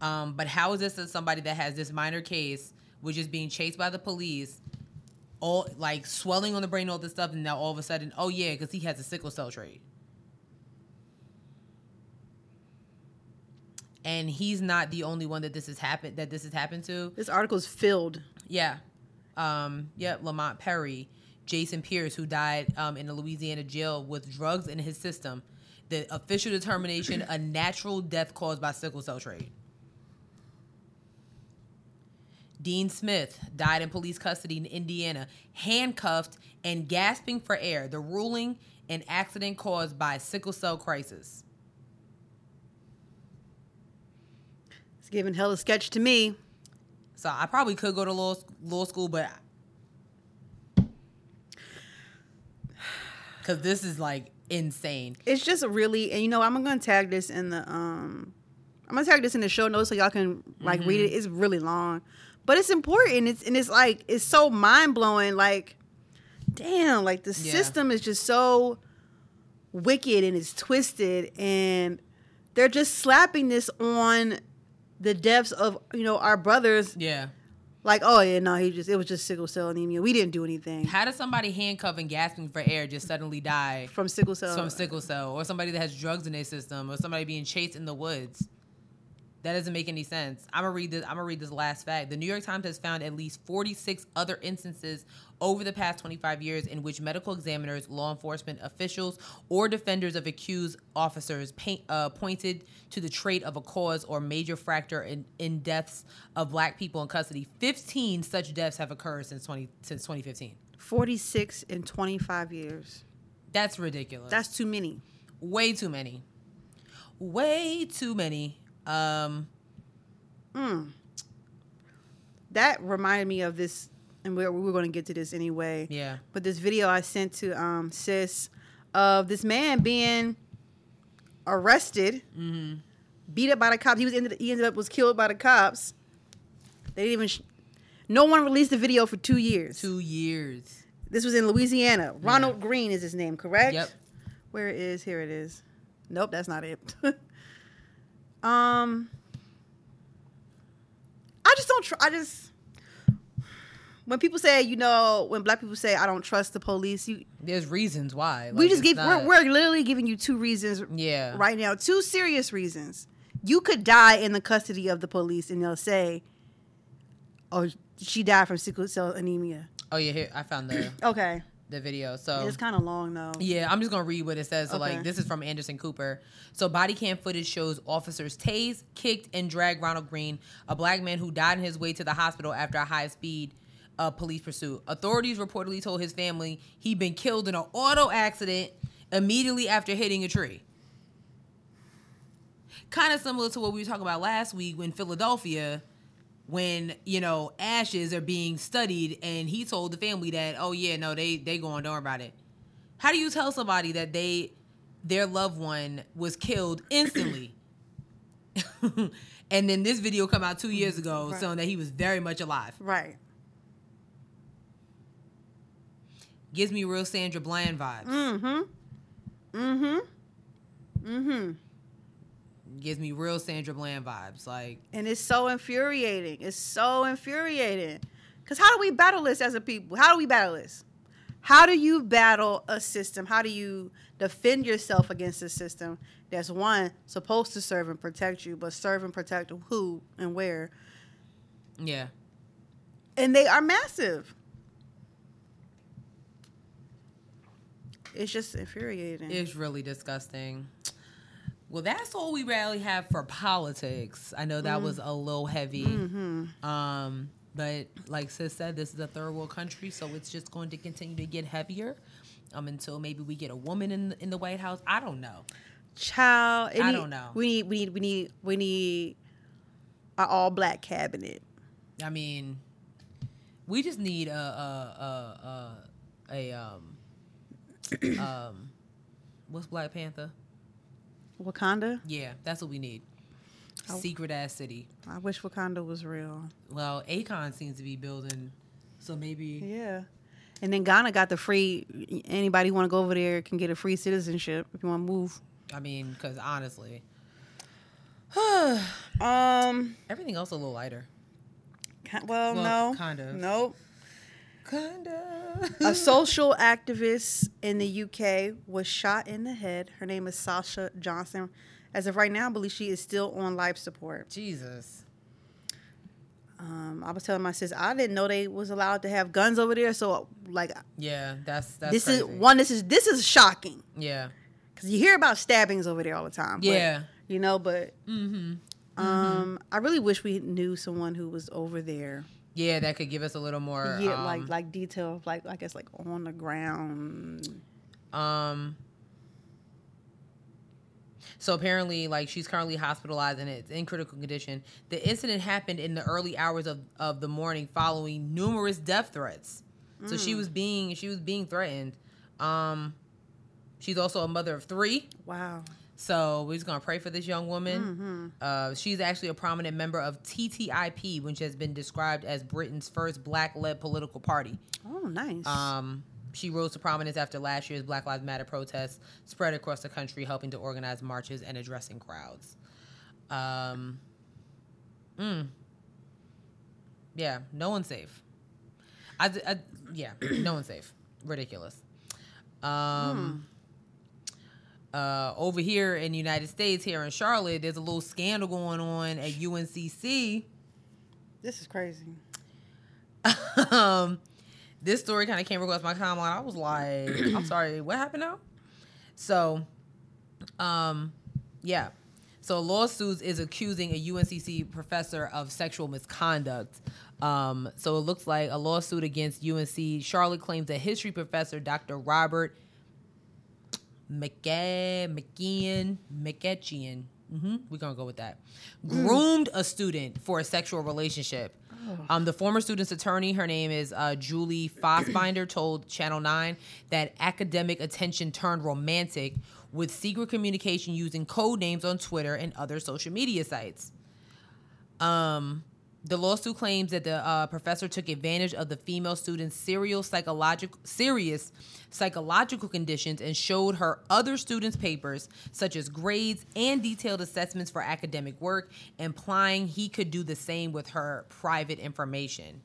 Um, but how is this that somebody that has this minor case, which is being chased by the police, all like swelling on the brain, all this stuff, and now all of a sudden, oh yeah, because he has a sickle cell trait. And he's not the only one that this has happened that this has happened to. This article is filled. Yeah. Um, yep, Lamont Perry, Jason Pierce, who died um, in a Louisiana jail with drugs in his system. The official determination, a natural death caused by sickle cell trait. Dean Smith died in police custody in Indiana, handcuffed and gasping for air. The ruling, an accident caused by sickle cell crisis. It's giving hell a sketch to me. So I probably could go to law law school, but because this is like insane. It's just really, and you know, I'm gonna tag this in the um, I'm gonna tag this in the show notes so y'all can like read it. It's really long, but it's important. It's and it's like it's so mind blowing. Like, damn, like the Yeah. system is just so wicked and it's twisted, and they're just slapping this on the deaths of you know our brothers. Yeah. Like, oh yeah, no, he just it was just sickle cell anemia. We didn't do anything How does somebody handcuffed and gasping for air just suddenly die from sickle cell. from sickle cell, or somebody that has drugs in their system, or somebody being chased in the woods? That doesn't make any sense. I'm gonna read this. I'm gonna read this last fact. The New York Times has found at least 46 other instances over the past 25 years in which medical examiners, law enforcement officials, or defenders of accused officers paint, uh, pointed to the trait of a cause or major factor in, in deaths of Black people in custody. 15 such deaths have occurred since 20 since 2015. 46 in 25 years. That's ridiculous. That's too many. way too many. Way too many. Um, that reminded me of this, and we're, we were going to get to this anyway. yeah. But this video I sent to um, sis of this man being arrested, Mm-hmm. beat up by the cops. He was ended, he ended up was killed by the cops. They didn't even. Sh- no one released the video for two years. Two years. This was in Louisiana. Ronald Greene is his name, correct? Yep. Where it is here it is. Nope, that's not it. um, I just don't. Tr- I just when people say, you know, when black people say, I don't trust the police, you There's reasons why. we just give not- we're, we're literally giving you two reasons Yeah. right now, two serious reasons. You could die in the custody of the police, and they'll say, "Oh, she died from sickle cell anemia." Oh yeah. Here I found the Okay, the video. So it's kind of long though. Yeah, I'm just gonna read what it says. So Okay. like this is from Anderson Cooper. So body cam footage shows officers tased, kicked, and dragged Ronald Greene, a black man who died on his way to the hospital after a high speed uh, police pursuit. Authorities reportedly told his family he'd been killed in an auto accident immediately after hitting a tree. Kind of similar to what we were talking about last week when Philadelphia, when you know ashes are being studied, and he told the family that, oh yeah, no, they they going, don't worry about it. How do you tell somebody that they their loved one was killed instantly? and then this video come out two years ago Right. showing that he was very much alive. Right. Gives me real Sandra Bland vibes. Mm-hmm. Mm-hmm. Mm-hmm. Gives me real Sandra Bland vibes. Like And it's so infuriating. It's so infuriating. Because how do we battle this as a people? How do we battle this? How do you battle a system? How do you defend yourself against a system that's one supposed to serve and protect you, but serve and protect who and where? yeah, and they are massive. It's just infuriating. It's really disgusting. Well, that's all we really have for politics. I know that was a little heavy. Um, but like sis said, this is a third world country, so it's just going to continue to get heavier. Um, until maybe we get a woman in in the White House. I don't know. Child, I need- don't know. We need, we need, we need, we need an all black cabinet. I mean, we just need a a a, a, a um um what's Black Panther? Wakanda. Yeah, that's what we need. Secret ass city. I wish Wakanda was real. Well, Akon seems to be building, so maybe Yeah. And then Ghana got the free. Anybody want to go over there can get a free citizenship if you want to move. I mean, because honestly, Um. everything else a little lighter. Well, Well, no. kind of. Nope. Kinda. A social activist in the UK was shot in the head. Her name is Sasha Johnson. As of right now, I believe she is still on life support. Jesus. Um, I was telling my sis I didn't know they was allowed to have guns over there. So like Yeah, that's that's this is one. This is this is shocking Yeah. because you hear about stabbings over there all the time. but, Yeah. you know, but Mm-hmm. um, I really wish we knew someone who was over there. Yeah, that could give us a little more. yeah, um, like like detail of like I guess like on the ground. Um. So apparently, like she's currently hospitalized and it's in critical condition. The incident happened in the early hours of, of the morning, following numerous death threats. So she was being she was being threatened. Um, she's also a mother of three. Wow. So we're just gonna pray for this young woman. Uh, she's actually a prominent member of TTIP, which has been described as Britain's first black-led political party. Oh, nice. Um, she rose to prominence after last year's Black Lives Matter protests spread across the country, helping to organize marches and addressing crowds. Um, mm, yeah, no one's safe. I, I yeah, no one's safe. Ridiculous. Um, uh, over here in the United States, here in Charlotte, there's a little scandal going on at UNCC. this is crazy. um, this story kind of came across my timeline. I was like, I'm sorry, what happened now? So, um, yeah. So, lawsuits is accusing a UNCC professor of sexual misconduct. Um, so it looks like a lawsuit against UNC Charlotte claims a history professor, Dr. Robert McGee, McGeehan, McEtchian. hmm We're gonna go with that. Groomed a student for a sexual relationship. Um, the former student's attorney, her name is uh, Julie Fossbinder, told Channel 9 that academic attention turned romantic with secret communication using code names on Twitter and other social media sites. Um, the lawsuit claims that the uh, professor took advantage of the female student's serial psychological, serious psychological conditions and showed her other students' papers, such as grades and detailed assessments for academic work, implying he could do the same with her private information.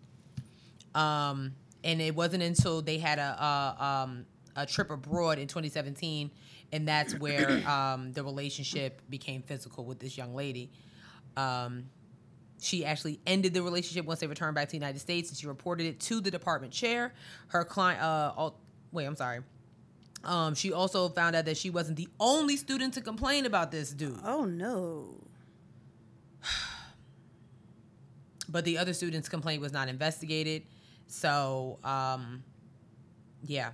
Um, and it wasn't until they had a, a, um, a trip abroad in 2017, and that's where um, the relationship became physical with this young lady. Um, she actually ended the relationship once they returned back to the United States, and she reported it to the department chair. Her client, uh, al- wait, I'm sorry. Um, she also found out that she wasn't the only student to complain about this dude, Oh no. but the other student's complaint was not investigated. So, um, yeah.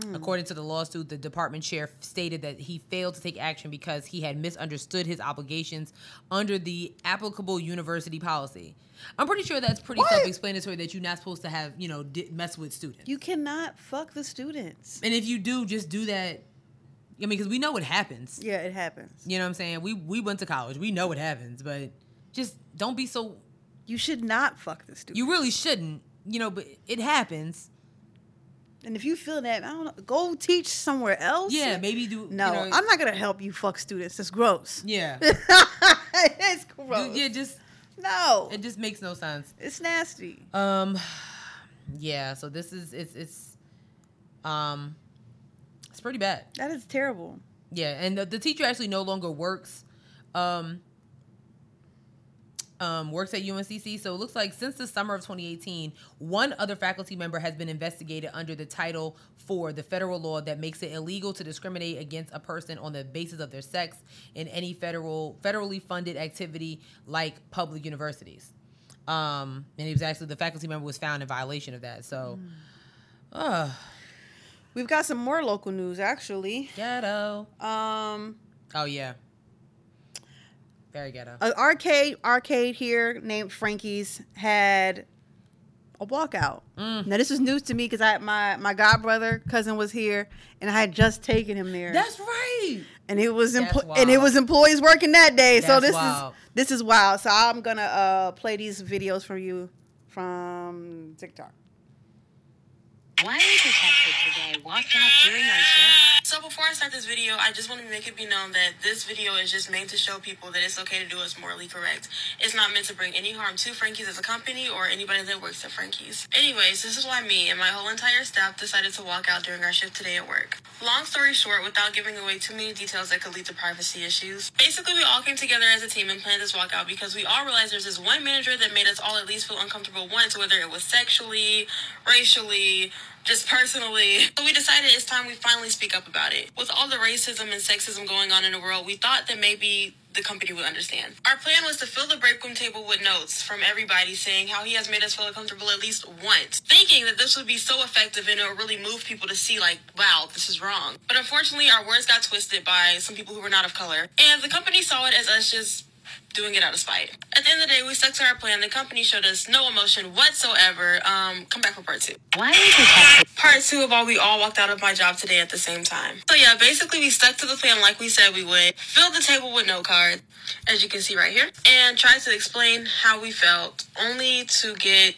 Mm. According to the lawsuit, the department chair stated that he failed to take action because he had misunderstood his obligations under the applicable university policy. I'm pretty sure that's pretty What? self-explanatory that you're not supposed to have, you know, di- mess with students. You cannot fuck the students. and if you do, just do that. I mean, because we know what happens. Yeah, it happens. You know what I'm saying? We we went to college. We know what happens, but just don't be so. You should not fuck the students. You really shouldn't. You know, but it happens. And if you feel that, I don't know, go teach somewhere else. Yeah, maybe do. No, you know, I'm not gonna help you fuck students. It's gross. Yeah. it's gross. yeah, just no, it just makes no sense. it's nasty. Um, yeah. So this is it's it's um, it's pretty bad. That is terrible. Yeah, and the, the teacher actually no longer works um um, works at UNCC. So it looks like since the summer of 2018, one other faculty member has been investigated under the Title for the federal law that makes it illegal to discriminate against a person on the basis of their sex in any federal federally funded activity like public universities. Um, and he was actually the faculty member was found in violation of that. So, uh, We've got some more local news actually. ghetto. Um, Oh yeah, very ghetto. an arcade arcade here named Frankie's had a walkout. Mm. Now this was news to me because I my my god brother cousin was here and I had just taken him there. That's right. and it was That's empl- and it was employees working that day. so this wild. is this is wild. So I'm gonna uh play these videos for you from TikTok. Why Wiley detective today walked out during our shift. So before I start this video, I just want to make it be known that this video is just made to show people that it's okay to do what's morally correct. It's not meant to bring any harm to Frankie's as a company or anybody that works at Frankie's. Anyways, this is why me and my whole entire staff decided to walk out during our shift today at work. Long story short, without giving away too many details that could lead to privacy issues, basically we all came together as a team and planned this walkout because we all realized there's this one manager that made us all at least feel uncomfortable once, whether it was sexually, racially, just personally. So we decided it's time we finally speak up about it. With all the racism and sexism going on in the world, we thought that maybe the company would understand. Our plan was to fill the break room table with notes from everybody saying how he has made us feel uncomfortable at least once, thinking that this would be so effective and it would really move people to see like, wow, this is wrong. But unfortunately, our words got twisted by some people who were not of color, and the company saw it as us just doing it out of spite. At the end of the day, we stuck to our plan. The company showed us no emotion whatsoever. Um, come back for part two. Detective Part two of all we all walked out of my job today at the same time. So yeah, basically we stuck to the plan like we said we would. Filled the table with note cards, as you can see right here, and tried to explain how we felt, only to get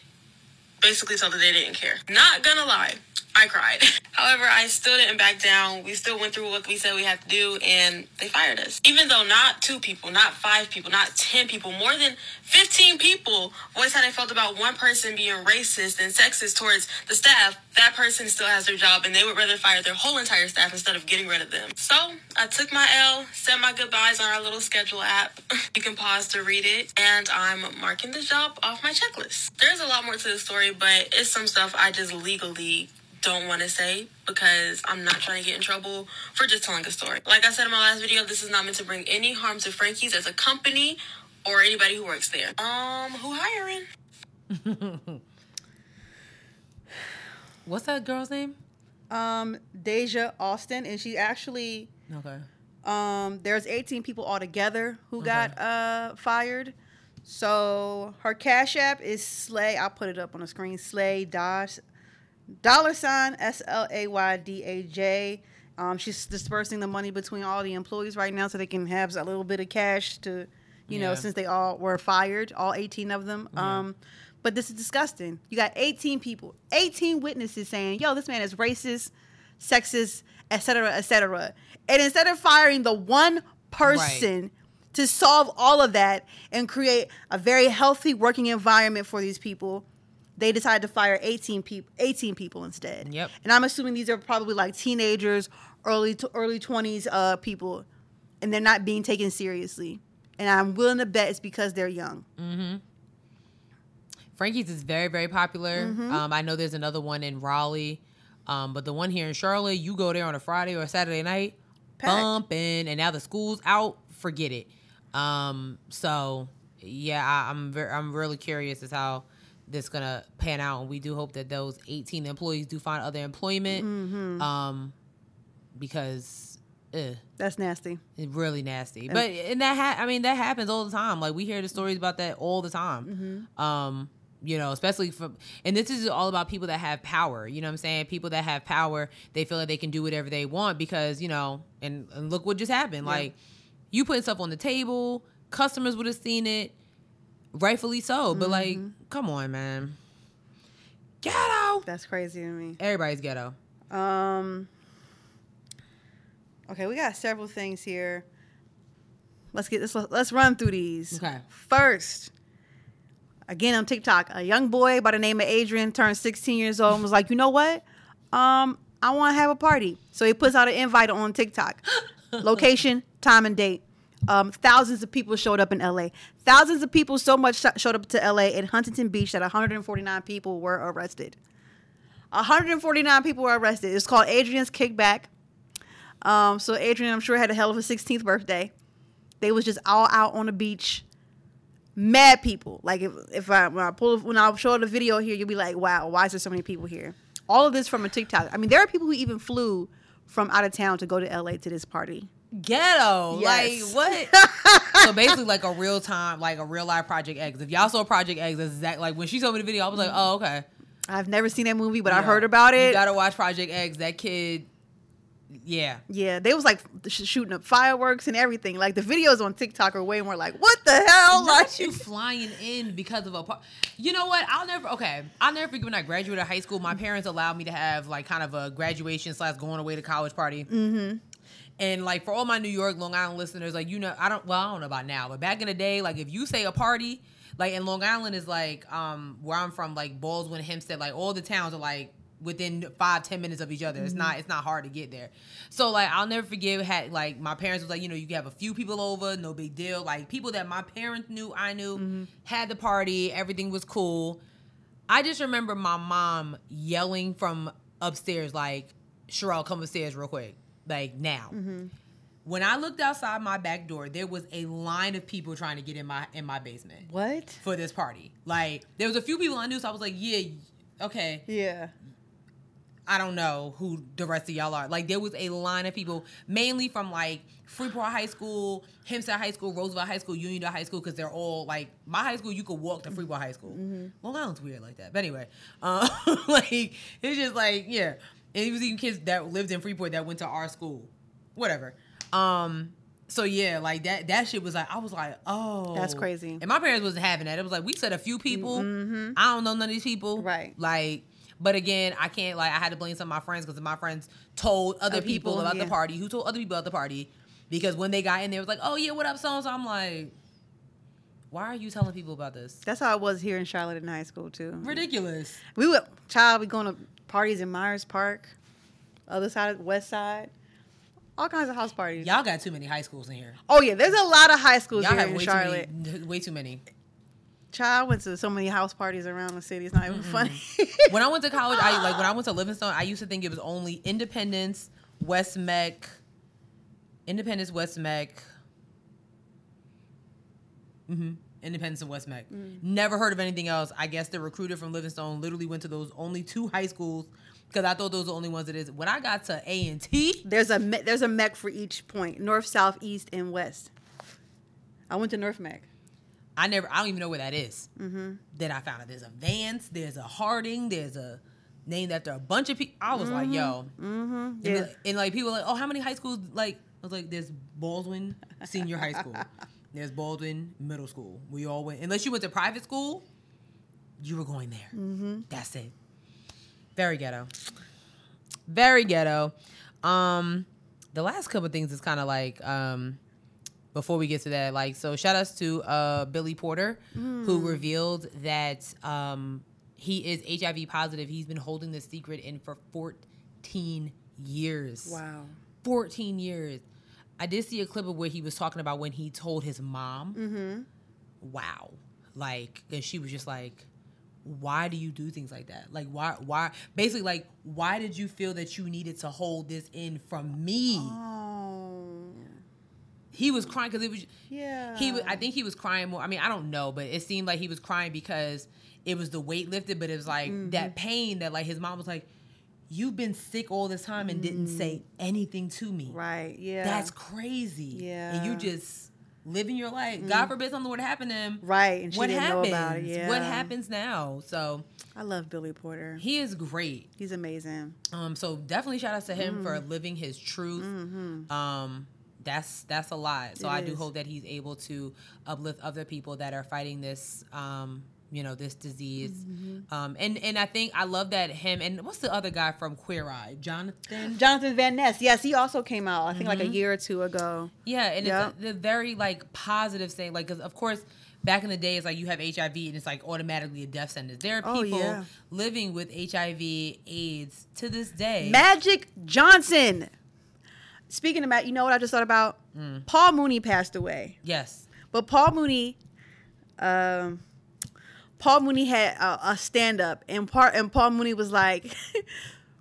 basically told that they didn't care. Not gonna lie. I cried. However, I still didn't back down. We still went through what we said we had to do, and they fired us. Even though not two people, not five people, not 10 people, more than 15 people voiced how they felt about one person being racist and sexist towards the staff, that person still has their job, and they would rather fire their whole entire staff instead of getting rid of them. So I took my L, said my goodbyes on our little schedule app. You can pause to read it, and I'm marking the job off my checklist. There's a lot more to the story, but it's some stuff I just legally don't want to say because I'm not trying to get in trouble for just telling a story. Like I said in my last video, this is not meant to bring any harm to Frankie's as a company or anybody who works there. Um, who hiring? What's that girl's name? Um, Deja Austin, and she actually Okay. um there's 18 people altogether who got uh fired. So her cash app is Slay. I'll put it up on the screen. Slay dash dollar sign S L A Y D A J. Um, she's dispersing the money between all the employees right now so they can have a little bit of cash to, you know, since they all were fired, all 18 of them. Um, but this is disgusting. You got 18 people, 18 witnesses saying, "Yo, this man is racist, sexist, etc., etc." And instead of firing the one person to solve all of that and create a very healthy working environment for these people, they decided to fire 18 people 18 people instead. Yep. And I'm assuming these are probably like teenagers, early to early 20s uh people and they're not being taken seriously. And I'm willing to bet it's because they're young. Frankie's is very, very popular. Mm-hmm. Um, I know there's another one in Raleigh, um, but the one here in Charlotte, you go there on a Friday or a Saturday night, Packed. bumping, and now the school's out. Forget it. Um, so yeah, I, I'm very, I'm really curious as how this gonna pan out, and we do hope that those 18 employees do find other employment. Mm-hmm. Um, because. Ugh, That's nasty. it's really nasty. But and that ha- I mean that happens all the time. Like we hear the stories about that all the time. Um, you know, especially from and this is all about people that have power. You know what I'm saying? People that have power, they feel like they can do whatever they want because, you know, and, and look what just happened. Like you putting stuff on the table, customers would have seen it, rightfully so. But like, come on, man. Ghetto. That's crazy to me. Everybody's ghetto. Um Okay, we got several things here. Let's get this let's run through these. Okay. First, again on TikTok, a young boy by the name of Adrian turned 16 years old and was like, "You know what? Um I want to have a party." So he puts out an invite on TikTok. Location, time and date. Um, thousands of people showed up in LA. Thousands of people so much sh- showed up to LA in Huntington Beach that 149 people were arrested. 149 people were arrested. It's called Adrian's Kickback. Um, so Adrian, I'm sure, had a hell of a 16th birthday. They was just all out on the beach, mad people. Like if if I when I pull when I show the video here, you'll be like, wow, why is there so many people here? All of this from a TikTok. I mean, there are people who even flew from out of town to go to LA to this party. Ghetto. Yes. Like what? so basically like a real time, like a real life Project X. If y'all saw Project X, that's exact like when she told me the video, I was like, oh, okay. I've never seen that movie, but I heard about it. You gotta watch Project X. That kid, yeah. yeah, they was like sh- shooting up fireworks and everything. Like the videos on TikTok are way more like, what the hell? Not Like you flying in because of a par- you know what i'll never okay i'll never forget when i graduated high school my parents allowed me to have like kind of a graduation slash going away to college party mm-hmm. And like for all my new york long island listeners like you know i don't well i don't know about now but back in the day like if you say a party like in long island is like um where i'm from like baldwin hempstead like all the towns are like within five ten minutes of each other. It's not it's not hard to get there. So like i'll never forget had like my parents was like you know you can have a few people over no big deal. Like people that my parents knew i knew had the party everything was cool. I just remember my mom yelling from upstairs like Sherelle, come upstairs real quick like now when i looked outside my back door there was a line of people trying to get in my in my basement what? for this party like there was a few people i knew so i was like yeah okay Yeah. I don't know who the rest of y'all are. Like there was a line of people, mainly from like Freeport High School, Hempstead High School, Roosevelt High School, Uniondale High School, because they're all like my high school. You could walk to Freeport High School. Long Island's weird like that, but anyway, uh, like it's just like yeah. And it was even kids that lived in Freeport that went to our school, whatever. Um, so yeah, like that that shit was like I was like, oh, That's crazy. And my parents wasn't having that. It was like we said a few people. I don't know none of these people. Right. Like, but again, I can't like I had to blame some of my friends because my friends told other Other people, people, about yeah. the party. Who told other people about the party? Because when they got in there, it was like, oh yeah, what up, so and so. I'm like, why are you telling people about this? That's how it was here in Charlotte in high school too. Ridiculous. We would child we going to parties in Myers Park, other side, west side, all kinds of house parties. Y'all got too many high schools in here. Oh yeah, there's a lot of high schools Y'all here have in way Charlotte. too many. Way too many. Child went to so many house parties around the city. It's not even funny. when I went to college, I like when I went to Livingstone, I used to think it was only Independence, West Meck, Independence, West Meck. hmm Independence and West Mac. Mm. Never heard of anything else. I guess the recruiter from Livingstone literally went to those only two high schools because I thought those were the only ones that is. When I got to A and T, there's a me- there's a mech for each point: north, south, east, and west. I went to North Mac. I never. I don't even know where that is. Mm-hmm. Then I found out there's a Vance, there's a Harding, there's a named after a bunch of people. I was like, yo, Mm-hmm. And, Yeah. like- and like people were like, oh, how many high schools? Like, I was like, there's Baldwin Senior High School. There's Baldwin Middle School. We all went. Unless you went to private school, you were going there. Mm-hmm. That's it. Very ghetto. Very ghetto. Um, the last couple things is kind of like um, before we get to that, like so. Shout outs to uh, Billy Porter who revealed that um, he is HIV positive. He's been holding this secret in for 14 years. Wow. 14 years. I did see a clip of where he was talking about when he told his mom. Mm-hmm. Wow. Like, and she was just like, why do you do things like that? Like, why, why, basically, like, why did you feel that you needed to hold this in from me? Oh. He was crying because it was, Yeah. he, I think he was crying more. I mean, I don't know, but it seemed like he was crying because it was the weight lifted, but it was like Mm-hmm. that pain that, like, his mom was like, you've been sick all this time and didn't say anything to me. Mm. Right. Yeah. That's crazy. Yeah. And you Mm. just living your life. God forbid something to happen to him. right. And she What didn't happens? know about it. Yeah. What happens now? So I love Billy Porter. he is great. He's amazing. Um, so definitely shout out to him for Mm. living his truth. Hmm. Um, that's that's a lot. So Mm-hmm. It I do hope that he's able to uplift other people that are fighting this. Um, you know this disease. Mm-hmm. Um, and and I think I love that him and what's the other guy from Queer Eye, Jonathan. Jonathan Van Ness. Yes, he also came out. I think like Mm-hmm. a year or two ago. Yeah, and Yeah. it's a, the very like positive thing. Like, 'cause of course, back in the day, it's like you have HIV and it's like automatically a death sentence. There are Oh, people yeah. living with HIV, AIDS to this day. Magic Johnson. speaking of Matt, you know what I just thought about? Mm. Paul Mooney passed away, Yes. but Paul Mooney, um, Paul Mooney had a, a stand up, and part and Paul Mooney was like.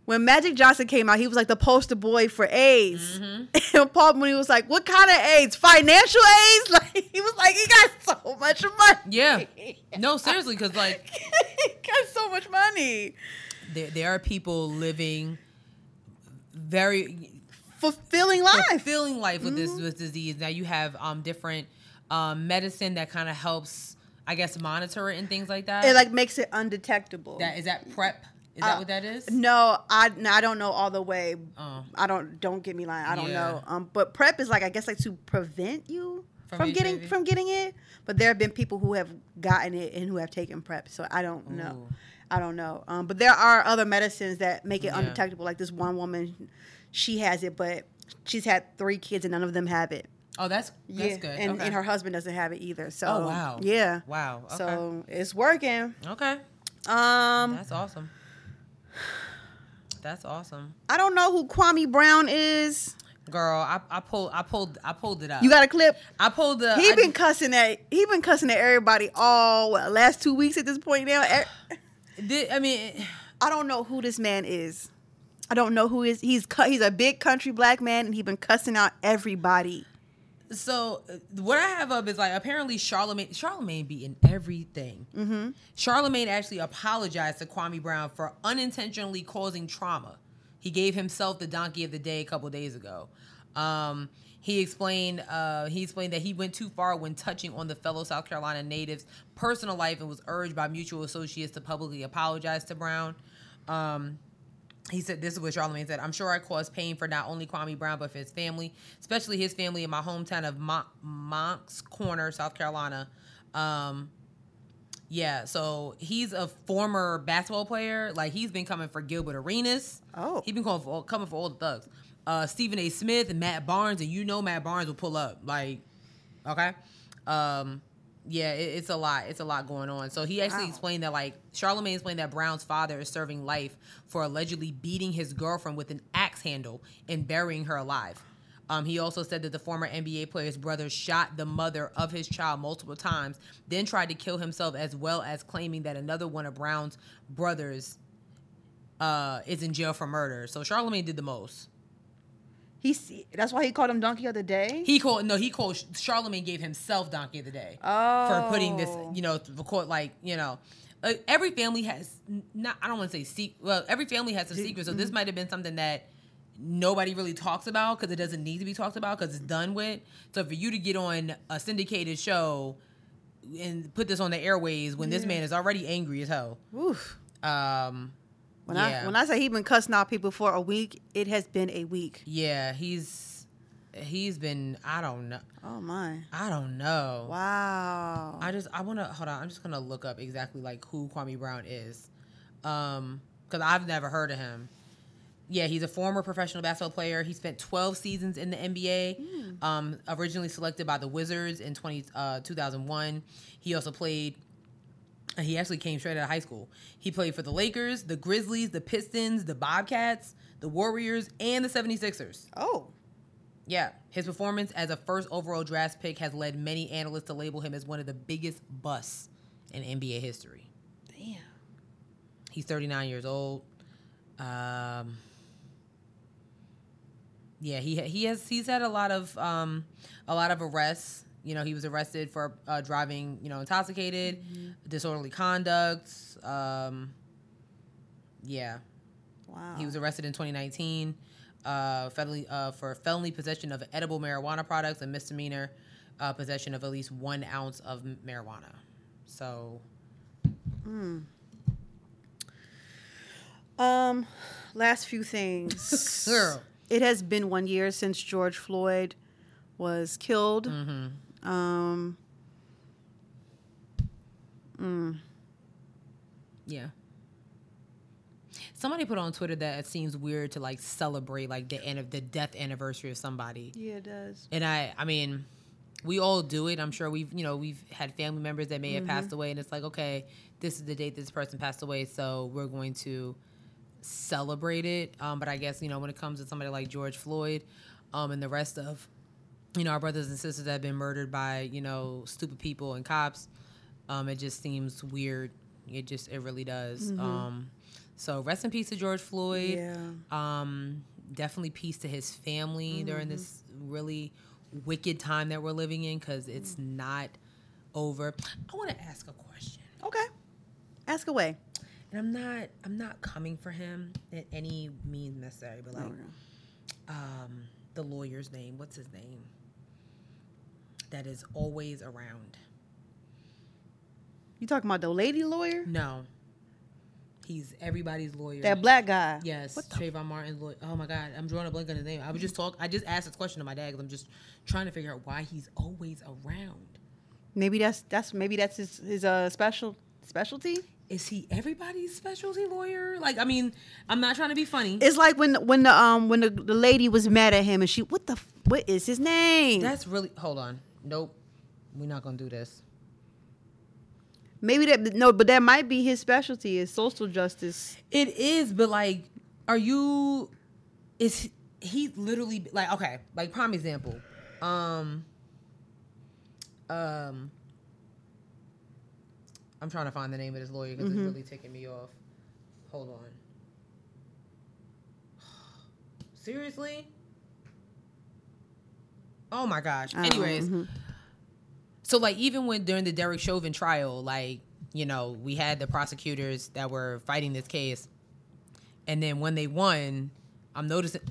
When Magic Johnson came out, he was like the poster boy for AIDS. Mm-hmm. And Paul Mooney was like, "What kind of AIDS? Financial AIDS?" Like he was like, "He got so much money." Yeah. No, seriously, because like he got so much money. there, there are people living very Fulfilling life. fulfilling life with Mm-hmm. this with disease. Now you have um different um medicine that kind of helps, I guess, monitor it and things like that. It like makes it undetectable. that is that prep. Is that Uh, what that is? No, I no, I don't know all the way. Oh. I don't don't get me lying. I don't Yeah. know. Um, but prep is like I guess like to prevent you From from, getting from getting it. But there have been people who have gotten it and who have taken prep. So I don't know. I don't know. Um, but there are other medicines that make it Yeah. undetectable. Like this one woman, she has it, but she's had three kids and none of them have it. Oh, that's that's yeah, good. and, okay. and her husband doesn't have it either. So Oh, wow. yeah, wow. Okay. so it's working. okay. Um, That's awesome. That's awesome. I don't know who Kwame Brown is. Girl, I, I pulled I pulled I pulled it up. You got a clip? I pulled the He I- been cussing at he been cussing at everybody all what, last two weeks at this point now. Did, I mean, I don't know who this man is. I don't know who is. He's he's a big country black man, and he been cussing out everybody. So uh, what I have up is like apparently Charlemagne Charlemagne be in everything. Mm-hmm. Charlemagne actually apologized to Kwame Brown for unintentionally causing trauma. He gave himself the donkey of the day a couple days ago. Um, he explained uh, he explained that he went too far when touching on the fellow South Carolina native's personal life and was urged by mutual associates to publicly apologize to Brown. Um, he said, This is what Charlemagne said. I'm sure I caused pain for not only Kwame Brown, but for his family, especially his family in my hometown of Mon- Moncks Corner, South Carolina. Um, yeah, so he's a former basketball player. Like, he's been coming for Gilbert Arenas. Oh. He's been coming for, all, coming for all the thugs. Uh, Stephen A. Smith and Matt Barnes, and you know Matt Barnes will pull up. Like, okay. Um, yeah, it, it's a lot. It's a lot going on. So he actually Wow. explained that, like, Charlemagne explained that Brown's father is serving life for allegedly beating his girlfriend with an axe handle and burying her alive. Um, he also said that the former NBA player's brother shot the mother of his child multiple times, then tried to kill himself, as well as claiming that another one of Brown's brothers uh, is in jail for murder. So Charlemagne did the most. He's that's why he called him donkey of the day. He called no, he called Charlemagne gave himself donkey of the day oh, for putting this, you know, to record like you know. Uh, every family has not. I don't want to say secret. Well, every family has some secrets. So this might have been something that nobody really talks about because it doesn't need to be talked about because it's done with. So for you to get on a syndicated show and put this on the airways when this man is already angry as hell. Oof. Um, When yeah. I when I say he been cussing out people for a week, it has been a week. yeah, he's he's been. I don't know. Oh my! I don't know. Wow. I just I want to hold on. I'm just gonna look up exactly like who Kwame Brown is, um, because I've never heard of him. Yeah, he's a former professional basketball player. He spent 12 seasons in the NBA. Um, originally selected by the Wizards in 20 uh, 2001. He also played. He actually came straight out of high school. He played for the Lakers, the Grizzlies, the Pistons, the Bobcats, the Warriors, and the 76ers. oh. Yeah, his performance as a first overall draft pick has led many analysts to label him as one of the biggest busts in NBA history. Damn. He's 39 years old. Um, yeah, he he has he's had a lot of um, a lot of arrests. You know, he was arrested for uh, driving, you know, intoxicated, disorderly conduct. Um, yeah, Wow. he was arrested in 2019 uh, felony, uh, for felony possession of edible marijuana products and misdemeanor uh, possession of at least one ounce of marijuana. So, Um, last few things. Girl. It has been one year since George Floyd was killed. Mm-hmm. Um, yeah. Somebody put on Twitter that it seems weird to like celebrate like the end of the death anniversary of somebody. yeah, it does. And I, I mean, we all do it. I'm sure we've, you know, we've had family members that may have passed away, and it's like, okay, this is the date this person passed away, so we're going to celebrate it. Um, but I guess you know, when it comes to somebody like George Floyd, um, and the rest of, you know, our brothers and sisters that have been murdered by, you know, stupid people and cops. Um, it just seems weird. It just, it really does. Um, so rest in peace to George Floyd. Yeah. Um, definitely peace to his family during this really wicked time that we're living in because it's not over. I want to ask a question, Okay. Ask away. and I'm not I'm not coming for him in any means necessary, but like um, the lawyer's name, what's his name? That is always around. You talking about the lady lawyer? No, he's everybody's lawyer. That black guy. Yes, What the Trayvon Martin's lawyer. Oh my God, I'm drawing a blank on his name. I was just talk. I just asked this question to my dad because I'm just trying to figure out why he's always around. Maybe that's that's maybe that's his his uh special specialty. Is he everybody's specialty lawyer? Like, I mean, I'm not trying to be funny. It's like when when the um when the, the lady was mad at him and she what the what is his name? That's really. Hold on. Nope. We're not gonna do this. maybe that no, but that might be his specialty is social justice. It is, but like, are you? Is he literally like okay? Like prime example. Um. Um. I'm trying to find the name of this lawyer because it's really taking me off. Hold on. Seriously? Oh my gosh. Oh, Anyways, so like even when during the Derek Chauvin trial, like you know we had the prosecutors that were fighting this case, and then when they won, I'm noticing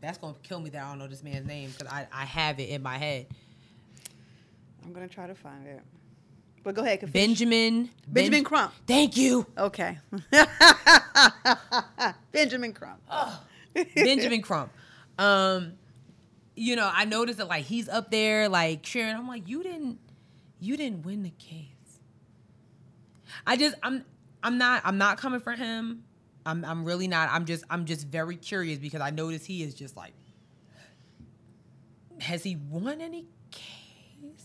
that's gonna kill me that I don't know this man's name because I I have it in my head. I'm gonna try to find it. But go ahead, Kafish. Benjamin Benjamin Ben- Crump. Thank you, Okay. Benjamin Crump. Benjamin Crump. Um, you know I noticed that like he's up there like cheering. I'm like you didn't you didn't win the case. I just I'm I'm not I'm not coming for him. I'm I'm really not. I'm just I'm just very curious because I notice he is just like has he won any case?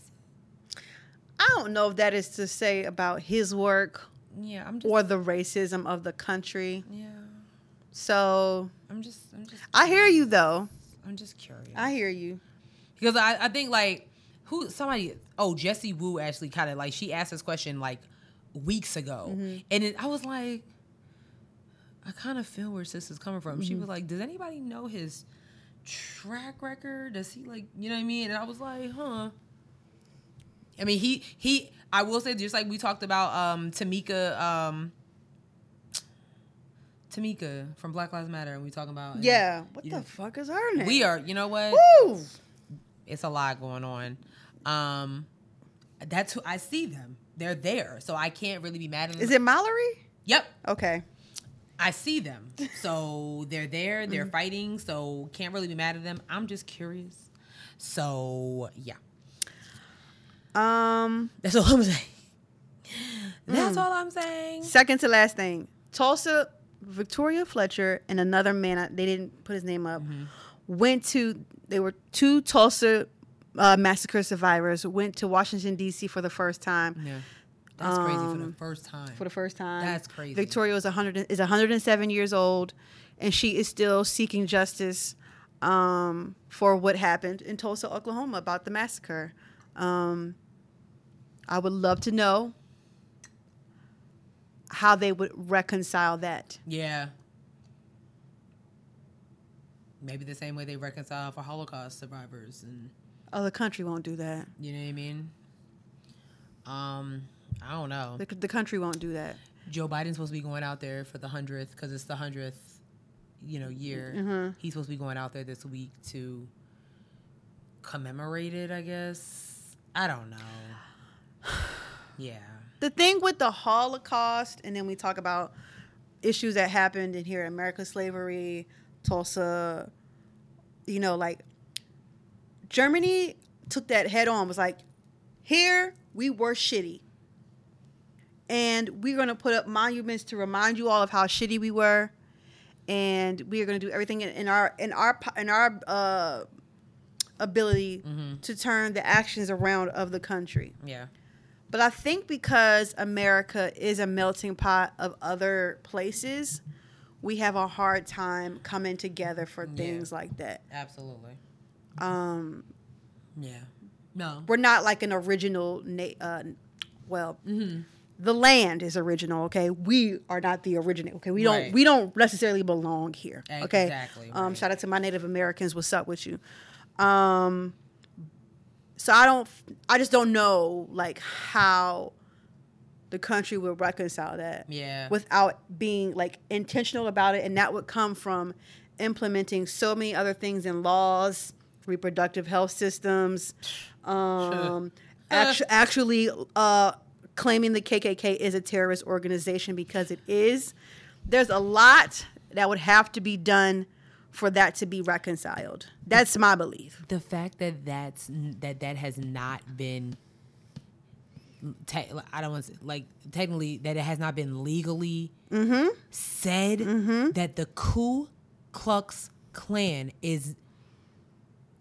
I don't know if that is to say about his work Yeah, I'm just or the racism of the country. yeah. So I'm just I'm just I hear you though. I'm just curious. I hear you. because I, I think like who somebody oh Jessie Woo actually kind of like she asked this question like weeks ago and it, I was like I kind of feel where sis is coming from. She was like, "Does anybody know his track record? Does he like you know what I mean?" And I was like, "Huh." I mean, he he. I will say, just like we talked about, um, Tamika, um, Tamika from Black Lives Matter, and we talking about Yeah. What the know, fuck is her name? we are. You know what? Woo! it's a lot going on. Um, that's who I see them. They're there, so I can't really be mad at them. Is it Mallory? Yep, Okay. I see them. So they're there. They're fighting. So can't really be mad at them. I'm just curious. So yeah, Um, that's all I'm saying. That's all I'm saying. second to last thing. Tulsa, Victoria Fletcher, and another man, they didn't put his name up. Went to. They were two Tulsa uh, massacre survivors. Went to Washington D.C. for the first time. Yeah, that's crazy for the Um, first time. For the first time. That's crazy. Victoria was 100 is 107 years old, and she is still seeking justice um, for what happened in Tulsa, Oklahoma, about the massacre. Um, I would love to know how they would reconcile that. yeah. Maybe the same way they reconcile for Holocaust survivors and Oh, the country won't do that. You know what I mean? Um, I don't know. The, the country won't do that. Joe Biden's supposed to be going out there for the hundredth because it's the hundredth, you know, year. Mhm. He's supposed to be going out there this week to commemorate it. I guess. I don't know. Yeah. The thing with the Holocaust, and then we talk about issues that happened in here in America, slavery, Tulsa, you know, like Germany took that head on, was like, here we were shitty. And we're going to put up monuments to remind you all of how shitty we were. And we are going to do everything in, our in our in our uh, ability to turn the actions around of the country. Yeah. But I think because America is a melting pot of other places, we have a hard time coming together for Yeah. things like that. Absolutely. Um, Yeah. No. we're not like an original. Na- uh, well, the land is original. Okay, we are not the original. Okay, we don't Right. we don't necessarily belong here. Okay, Exactly, Um, right. shout out to my Native Americans. What's up with you? Um, so I don't. I just don't know like how the country would reconcile that. Yeah. Without being like intentional about it, and that would come from implementing so many other things in laws, reproductive health systems, um, actu- actually uh, claiming the KKK is a terrorist organization because it is. There's a lot that would have to be done for that to be reconciled. That's my belief. the fact that that's that that has not been te- I don't want to say, like technically that it has not been legally mm-hmm. said mm-hmm. that the Ku Klux Klan is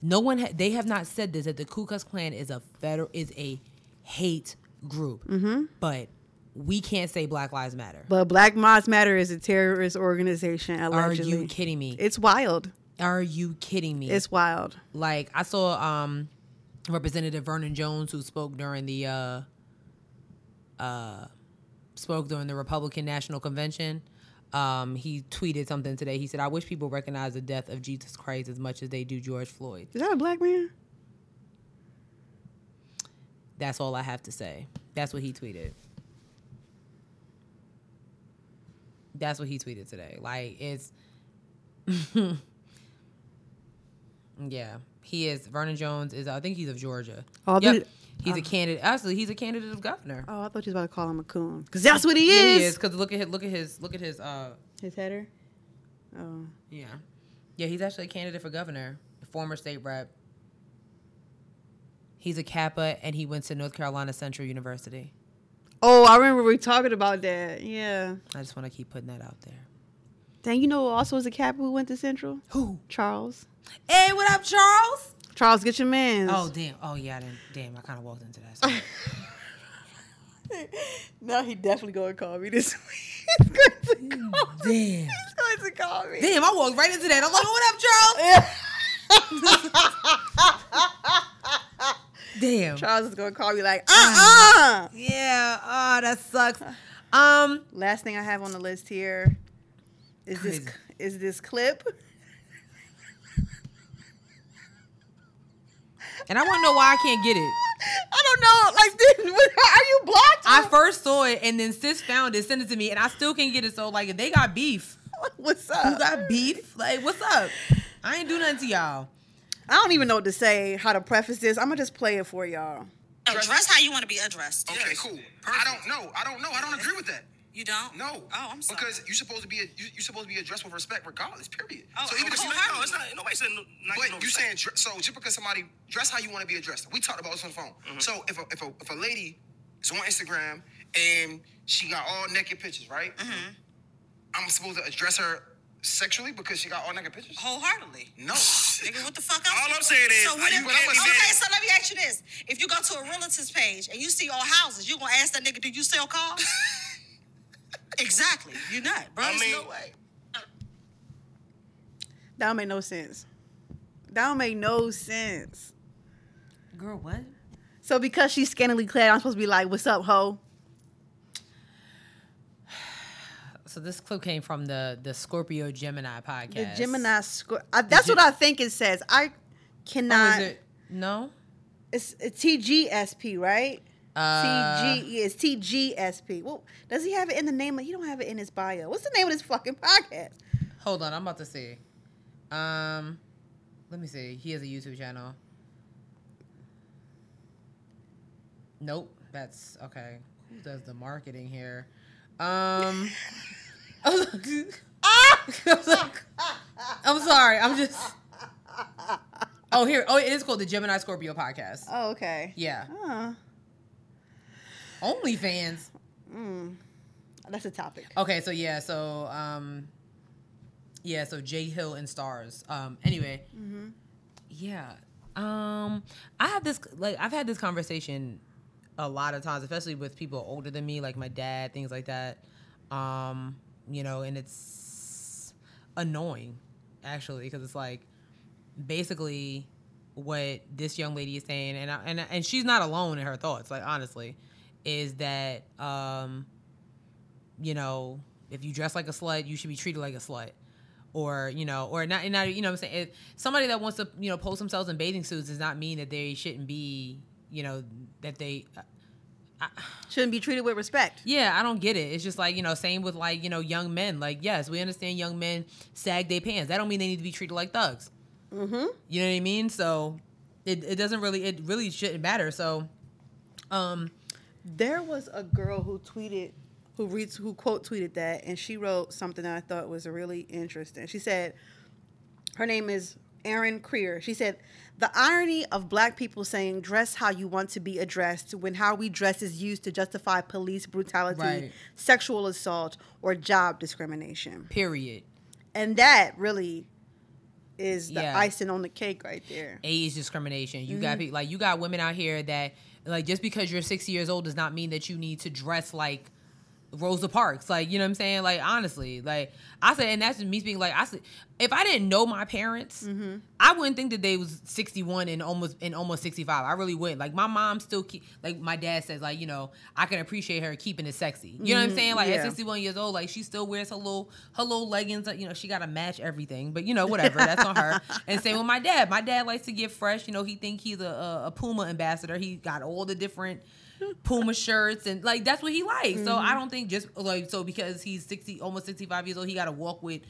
no one ha- they have not said this that the Ku Klux Klan is a federal is a hate group mm-hmm. but we can't say Black Lives Matter. But Black Lives Matter is a terrorist organization. Are you kidding me? It's wild. Are you kidding me? It's wild. like I saw um Representative Vernon Jones who spoke during the uh uh spoke during the Republican National Convention. Um, he tweeted something today. He said, "I wish people recognize the death of Jesus Christ as much as they do George Floyd." Is that a black man? That's all I have to say. That's what he tweeted. That's what he tweeted today. Like it's Yeah. He is Vernon Jones is I think he's of Georgia. Oh, yep. he's a candidate. Actually, he's a candidate of governor. Oh, I thought you was about to call him a coon. Because that's what he Yeah, is. he is cuz look at his, look at his look at his uh His header? Oh. yeah. Yeah, he's actually a candidate for governor, former state rep. He's a Kappa and he went to North Carolina Central University. Oh, I remember we talking about that. Yeah. I just want to keep putting that out there. Dang, you know also was a cap who went to Central? Who? Charles. Hey, what up, Charles? Charles, get your man. Oh damn! Oh yeah, I didn't. Damn, I kind of walked into that. No, he definitely going to call me this week. He's going to call me. damn, He's going to call me. damn! I walked right into that. I'm like, what up, Charles? damn. Charles is going to call me like, uh-uh. Yeah. Oh, that sucks. Um. Last thing I have on the list here is this is this clip. And I want to know why I can't get it. I don't know. Like, this, are you blocked? I first saw it, and then sis found it, sent it to me, and I still can't get it. So like, if they got beef, What's who up? got beef? Like, what's up? I ain't do nothing to y'all. I don't even know what to say, how to preface this. I'm gonna just play it for y'all. Address how you want to be addressed. Okay, cool. I don't know. I don't know. I don't agree with that. You don't? No. Oh, I'm sorry. Because you're supposed to be you, you're supposed to be addressed with respect regardless. Period. Oh, so even if oh, you how- no, it's not. Nobody said no, not But no you respect. saying so just because somebody dress how you want to be addressed. We talked about this on the phone. Mm-hmm. So if a, if a if a lady is on Instagram and she got all naked pictures, right? Mm-hmm. I'm supposed to address her sexually because she got all naked pictures? Wholeheartedly. No. Nigga, what the fuck else? All I'm saying is, so are what you if, gonna let okay, so let me ask you this. If you go to a relative's page and you see all houses, you gonna ask that nigga, do you sell cars? exactly. You're not, bro. I There's mean- no way. That don't make no sense. That don't make no sense. Girl, what? So because she's scantily clad, I'm supposed to be like, "What's up, ho?" So this clip came from the the Scorpio Gemini podcast. The podcast. Gemini. Sco- I, that's Gem- what I think it says. I Oh, cannot. is it? No. It's, it's TGSP, right? Uh, TG. Yeah, it's TGSP. Well, does he have it in the name? He don't have it in his bio. What's the name of this fucking podcast? Hold on, I'm about to see. Um, let me see. He has a YouTube channel. Nope, that's okay. Who does the marketing here? Um, I'm sorry. I'm just. Oh, here. Oh, it is called the Gemini Scorpio podcast. Oh, okay. Yeah, Oh, OnlyFans. that's a topic. Okay, so yeah, so um, yeah, so Jay Hill and Stars. Um, anyway, Mhm. yeah, um, I have this like I've had this conversation a lot of times, especially with people older than me, like my dad, things like that. Um, you know, and it's annoying actually because it's like basically what this young lady is saying, and I, and and she's not alone in her thoughts. Like honestly, is that um, you know, if you dress like a slut, you should be treated like a slut. Or you know, or not, not you know, I'm saying if somebody that wants to you know post themselves in bathing suits does not mean that they shouldn't be you know that they Shouldn't be treated with respect. yeah, I don't get it. It's just like you know, same with like you know, young men. Like, yes, we understand young men sag their pants. That don't mean they need to be treated like thugs. Mm-hmm. You know what I mean? So it, it doesn't really it really shouldn't matter. So, um, There was a girl who tweeted, who reads, who quote tweeted that, and she wrote something that I thought was really interesting. She said, her name is Erin Creer. She said, the irony of black people saying dress how you want to be addressed when how we dress is used to justify police brutality, Right. sexual assault, or job discrimination. period. And that really is the Yeah. icing on the cake right there. age discrimination. You Mm-hmm. got people like you got women out here that like just because you're 60 years old does not mean that you need to dress like Rosa Parks. Like, you know what I'm saying? Like honestly, like I said, and that's me speaking like I said if I didn't know my parents, Mm-hmm. I wouldn't think that they was 61 and almost and almost 65. I really wouldn't. Like my mom still keep like my dad says, like, you know, I can appreciate her keeping it sexy. You know what I'm saying? Like Mm-hmm. at 61 years old, like she still wears her little her little leggings. You know, she got to match everything. But you know, whatever. That's on her. And same with my dad. My dad likes to get fresh. You know, he think he's a, a, a Puma ambassador. He got all the different Puma shirts and like that's what he likes. So Mm-hmm. I don't think just like so because he's 60 almost 65 years old, he got to walk with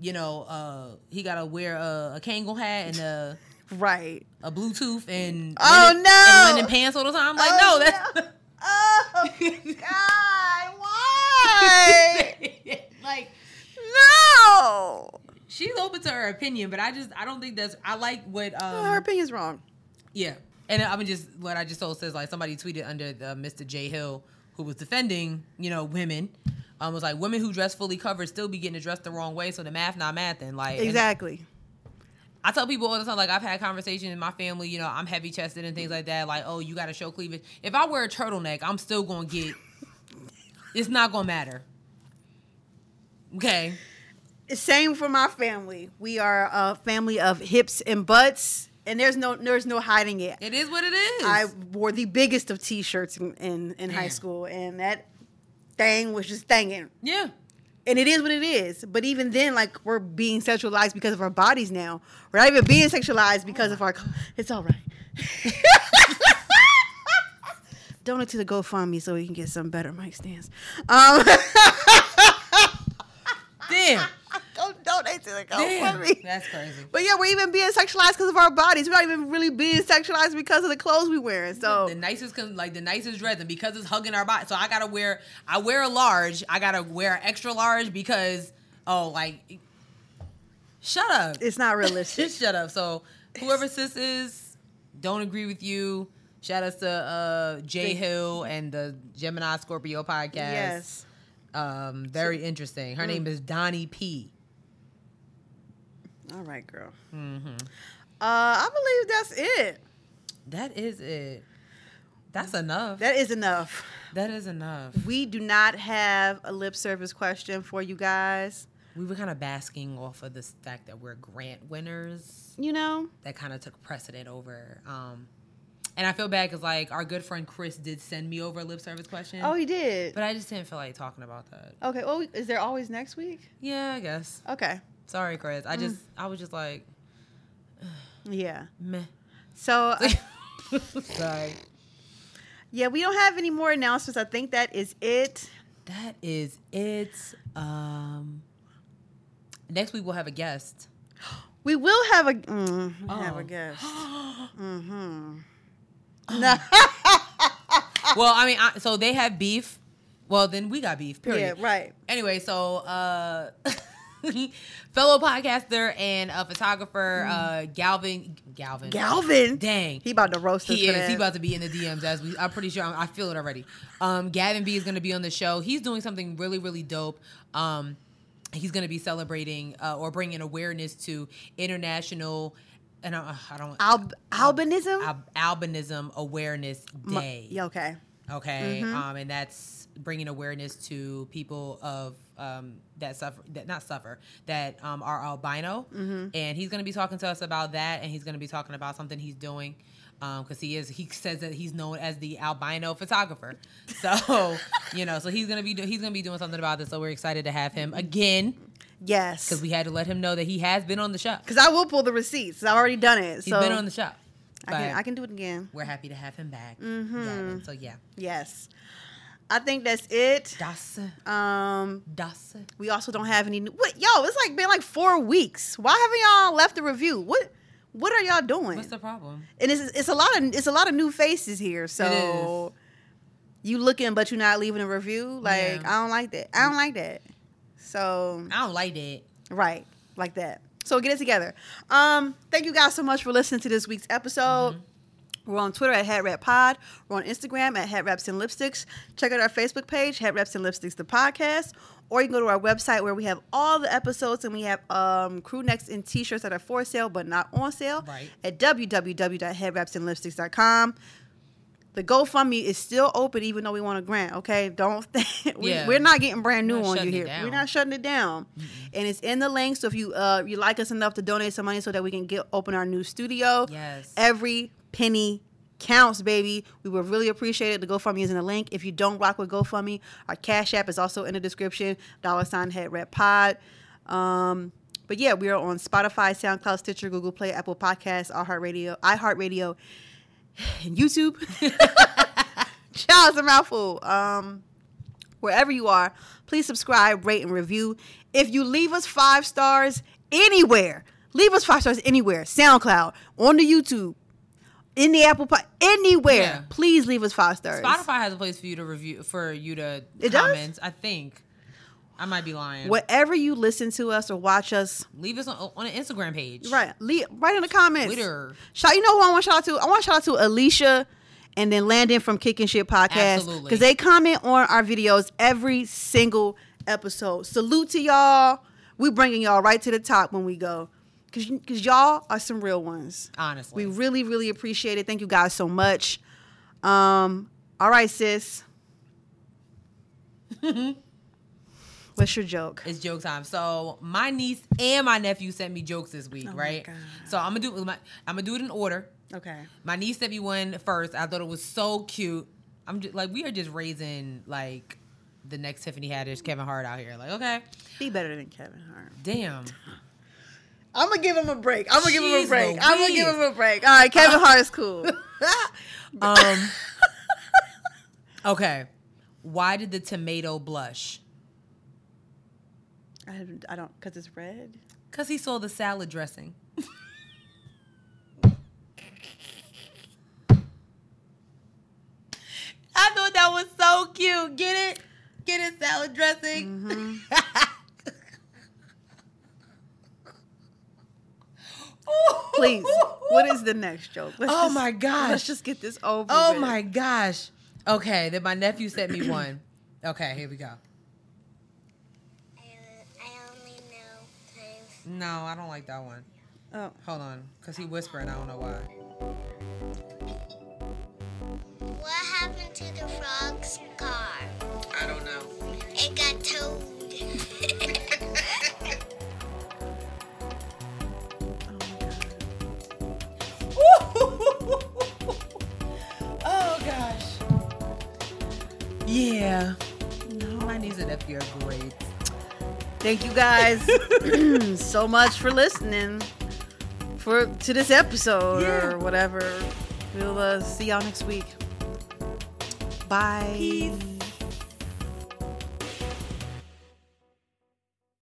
you know, uh he got to wear a, a Kangol hat and a Right. a Bluetooth and Oh, linen, no! and linen pants all the time. I'm like, Oh, no, that's Oh God! Why? like no. she's open to her opinion, but I just I don't think that's I like what um her opinion's wrong. yeah. And I mean just what I just told says like somebody tweeted under the Mr. J Hill who was defending, you know, women. Um was like women who dress fully covered still be getting dressed the wrong way, so the math not mathing. Like Exactly. I tell people all the time, like I've had conversations in my family, you know, I'm heavy chested and things like that. Like, oh, you got to show cleavage. If I wear a turtleneck, I'm still gonna get. it's not gonna matter. Okay. Same for my family. We are a family of hips and butts, and there's no there's no hiding it. It is what it is. I wore the biggest of t-shirts in in, in high school, and that thing was just thanging. yeah. And it is what it is. But even then, like we're being sexualized because of our bodies now. We're not even being sexualized because of our. It's all right. Donate to the GoFundMe so we can get some better mic stands. Um, Damn. Don't donate to the Damn. GoFundMe. That's crazy. But yeah, we're even being sexualized because of our bodies. We're not even really being sexualized because of the clothes we wearing. So The nicest, like the nicest dress, and because it's hugging our body, so I gotta wear. I wear a large. I gotta wear extra large because oh, like, shut up. it's not realistic. Shut up. So whoever sis is, don't agree with you. Shout outs to uh, Jay Hill and the Gemini Scorpio podcast. yes. Um, very interesting. Her name is Donnie P. All right, girl. Mm-hmm. Uh, I believe that's it. That is it. That's enough. That is enough. that is enough. We do not have a lip service question for you guys. We were kind of basking off of the fact that we're grant winners. You know, That kind of took precedent over. Um, and I feel bad because like our good friend Chris did send me over a lip service question. oh, he did. but I just didn't feel like talking about that. okay. Well, is there always next week? Yeah, I guess. Okay. Sorry, Chris. I just I was just like Yeah. meh. So, uh, Sorry. yeah, we don't have any more announcements. I think that is it. That is it. Um next week we'll have a guest. We will have a mm, we have Oh. a guest. mm-hmm. No. well, I mean, I, so they have beef. Well, then we got beef. Period. Yeah. Right. Anyway, so uh fellow podcaster and a photographer, uh Galvin Galvin. Galvin. Dang. He about to roast us He is. He about to be in the DMs as we. I'm pretty sure. I'm, I feel it already. Um, Gavin B is going to be on the show. He's doing something really, really dope. Um, he's going to be celebrating uh, or bringing awareness to international. And I, I don't. Al- albinism. Al- albinism awareness day. yeah, okay. Okay, um, and that's bringing awareness to people of um, that suffer that not suffer that um, are albino, and he's going to be talking to us about that, and he's going to be talking about something he's doing. Because he is, he says that he's known as the albino photographer. So, you know, so he's gonna be do- he's gonna be doing something about this. So we're excited to have him again Yes. because we had to let him know that he has been on the show. Because I will pull the receipts. I've already done it. He's so been on the show. I can I can do it again. we're happy to have him back. Gavin. So yeah, Yes. I think that's it. das Um, das. we also don't have any. New, what, yo, it's like been like four weeks. Why haven't y'all left a review? What What are y'all doing? What's the problem? and it's it's a lot of it's a lot of new faces here. So you looking, but you're not leaving a review. Like Yeah. I don't like that. I don't like that. So I don't like that. right, like that. So get it together. Um, thank you guys so much for listening to this week's episode. Mm-hmm. We're on Twitter at Head Rap Pod. We're on Instagram at Head Wraps and Lipsticks. Check out our Facebook page, Head Wraps and Lipsticks, the podcast. Or you can go to our website where we have all the episodes and we have um, crew necks and t-shirts that are for sale but not on sale Right. at www.headwrapsandlipsticks.com. The GoFundMe is still open even though we want a grant, okay? Don't think we, Yeah. we're not getting brand new on you here. down. We're not shutting it down. And it's in the link. So if you uh you like us enough to donate some money so that we can get open our new studio. Yes. Every penny counts, baby. We would really appreciate it. The GoFundMe is in the link. If you don't rock with GoFundMe, our Cash App is also in the description. Dollar sign head red pod. Um, but yeah, we are on Spotify, SoundCloud, Stitcher, Google Play, Apple Podcasts, iHeartRadio, iHeartRadio, and YouTube. Child, it's a mouthful. Um, wherever you are, please subscribe, rate, and review. If you leave us five stars anywhere, leave us five stars anywhere. SoundCloud, on the YouTube, in the Apple Pod, anywhere. Yeah. Please leave us five stars. Spotify has a place for you to review for you to It does? I think. I might be lying. Whatever you listen to us or watch us, Leave us on, on an Instagram page. right? Leave, write in the comments. Twitter. Shout, you know who I want to shout out to? I want to shout out to Alicia and then Landon from Kicking Shit Podcast Absolutely. because they comment on our videos every single episode. Salute to y'all. We bringing y'all right to the top when we go because because y'all are some real ones. Honestly. We really really appreciate it. Thank you guys so much. Um, all right, sis. What's your joke? It's joke time. So my niece and my nephew sent me jokes this week, Oh right? So I'm gonna do my, I'm gonna do it in order. Okay. My niece sent me one first. I thought it was so cute. I'm just like we are just raising like the next Tiffany Haddish, Kevin Hart out here. Like okay, Be better than Kevin Hart. damn. I'm gonna give him a break. I'm gonna give him a Jeez break. I'm gonna give him a break. All right, Kevin Hart is cool. Um. okay. Why did the tomato blush? I, I don't, cause it's red. Cause he saw the salad dressing. I thought that was so cute. Get it? Get it? Salad dressing. Please, what is the next joke? Let's Oh just- my gosh. Let's just get this over. Oh with. my gosh. Okay, then my nephew sent me one. Okay, here we go. I only know times. No, I don't like that one. Oh, Hold on, cause he whispering. I don't know why. What happened to the frog's car? I don't know. It got towed. Yeah. No, my niece and nephew are great. thank you guys so much for listening for to this episode Yeah. or whatever. We'll uh, see y'all next week. Bye. Peace.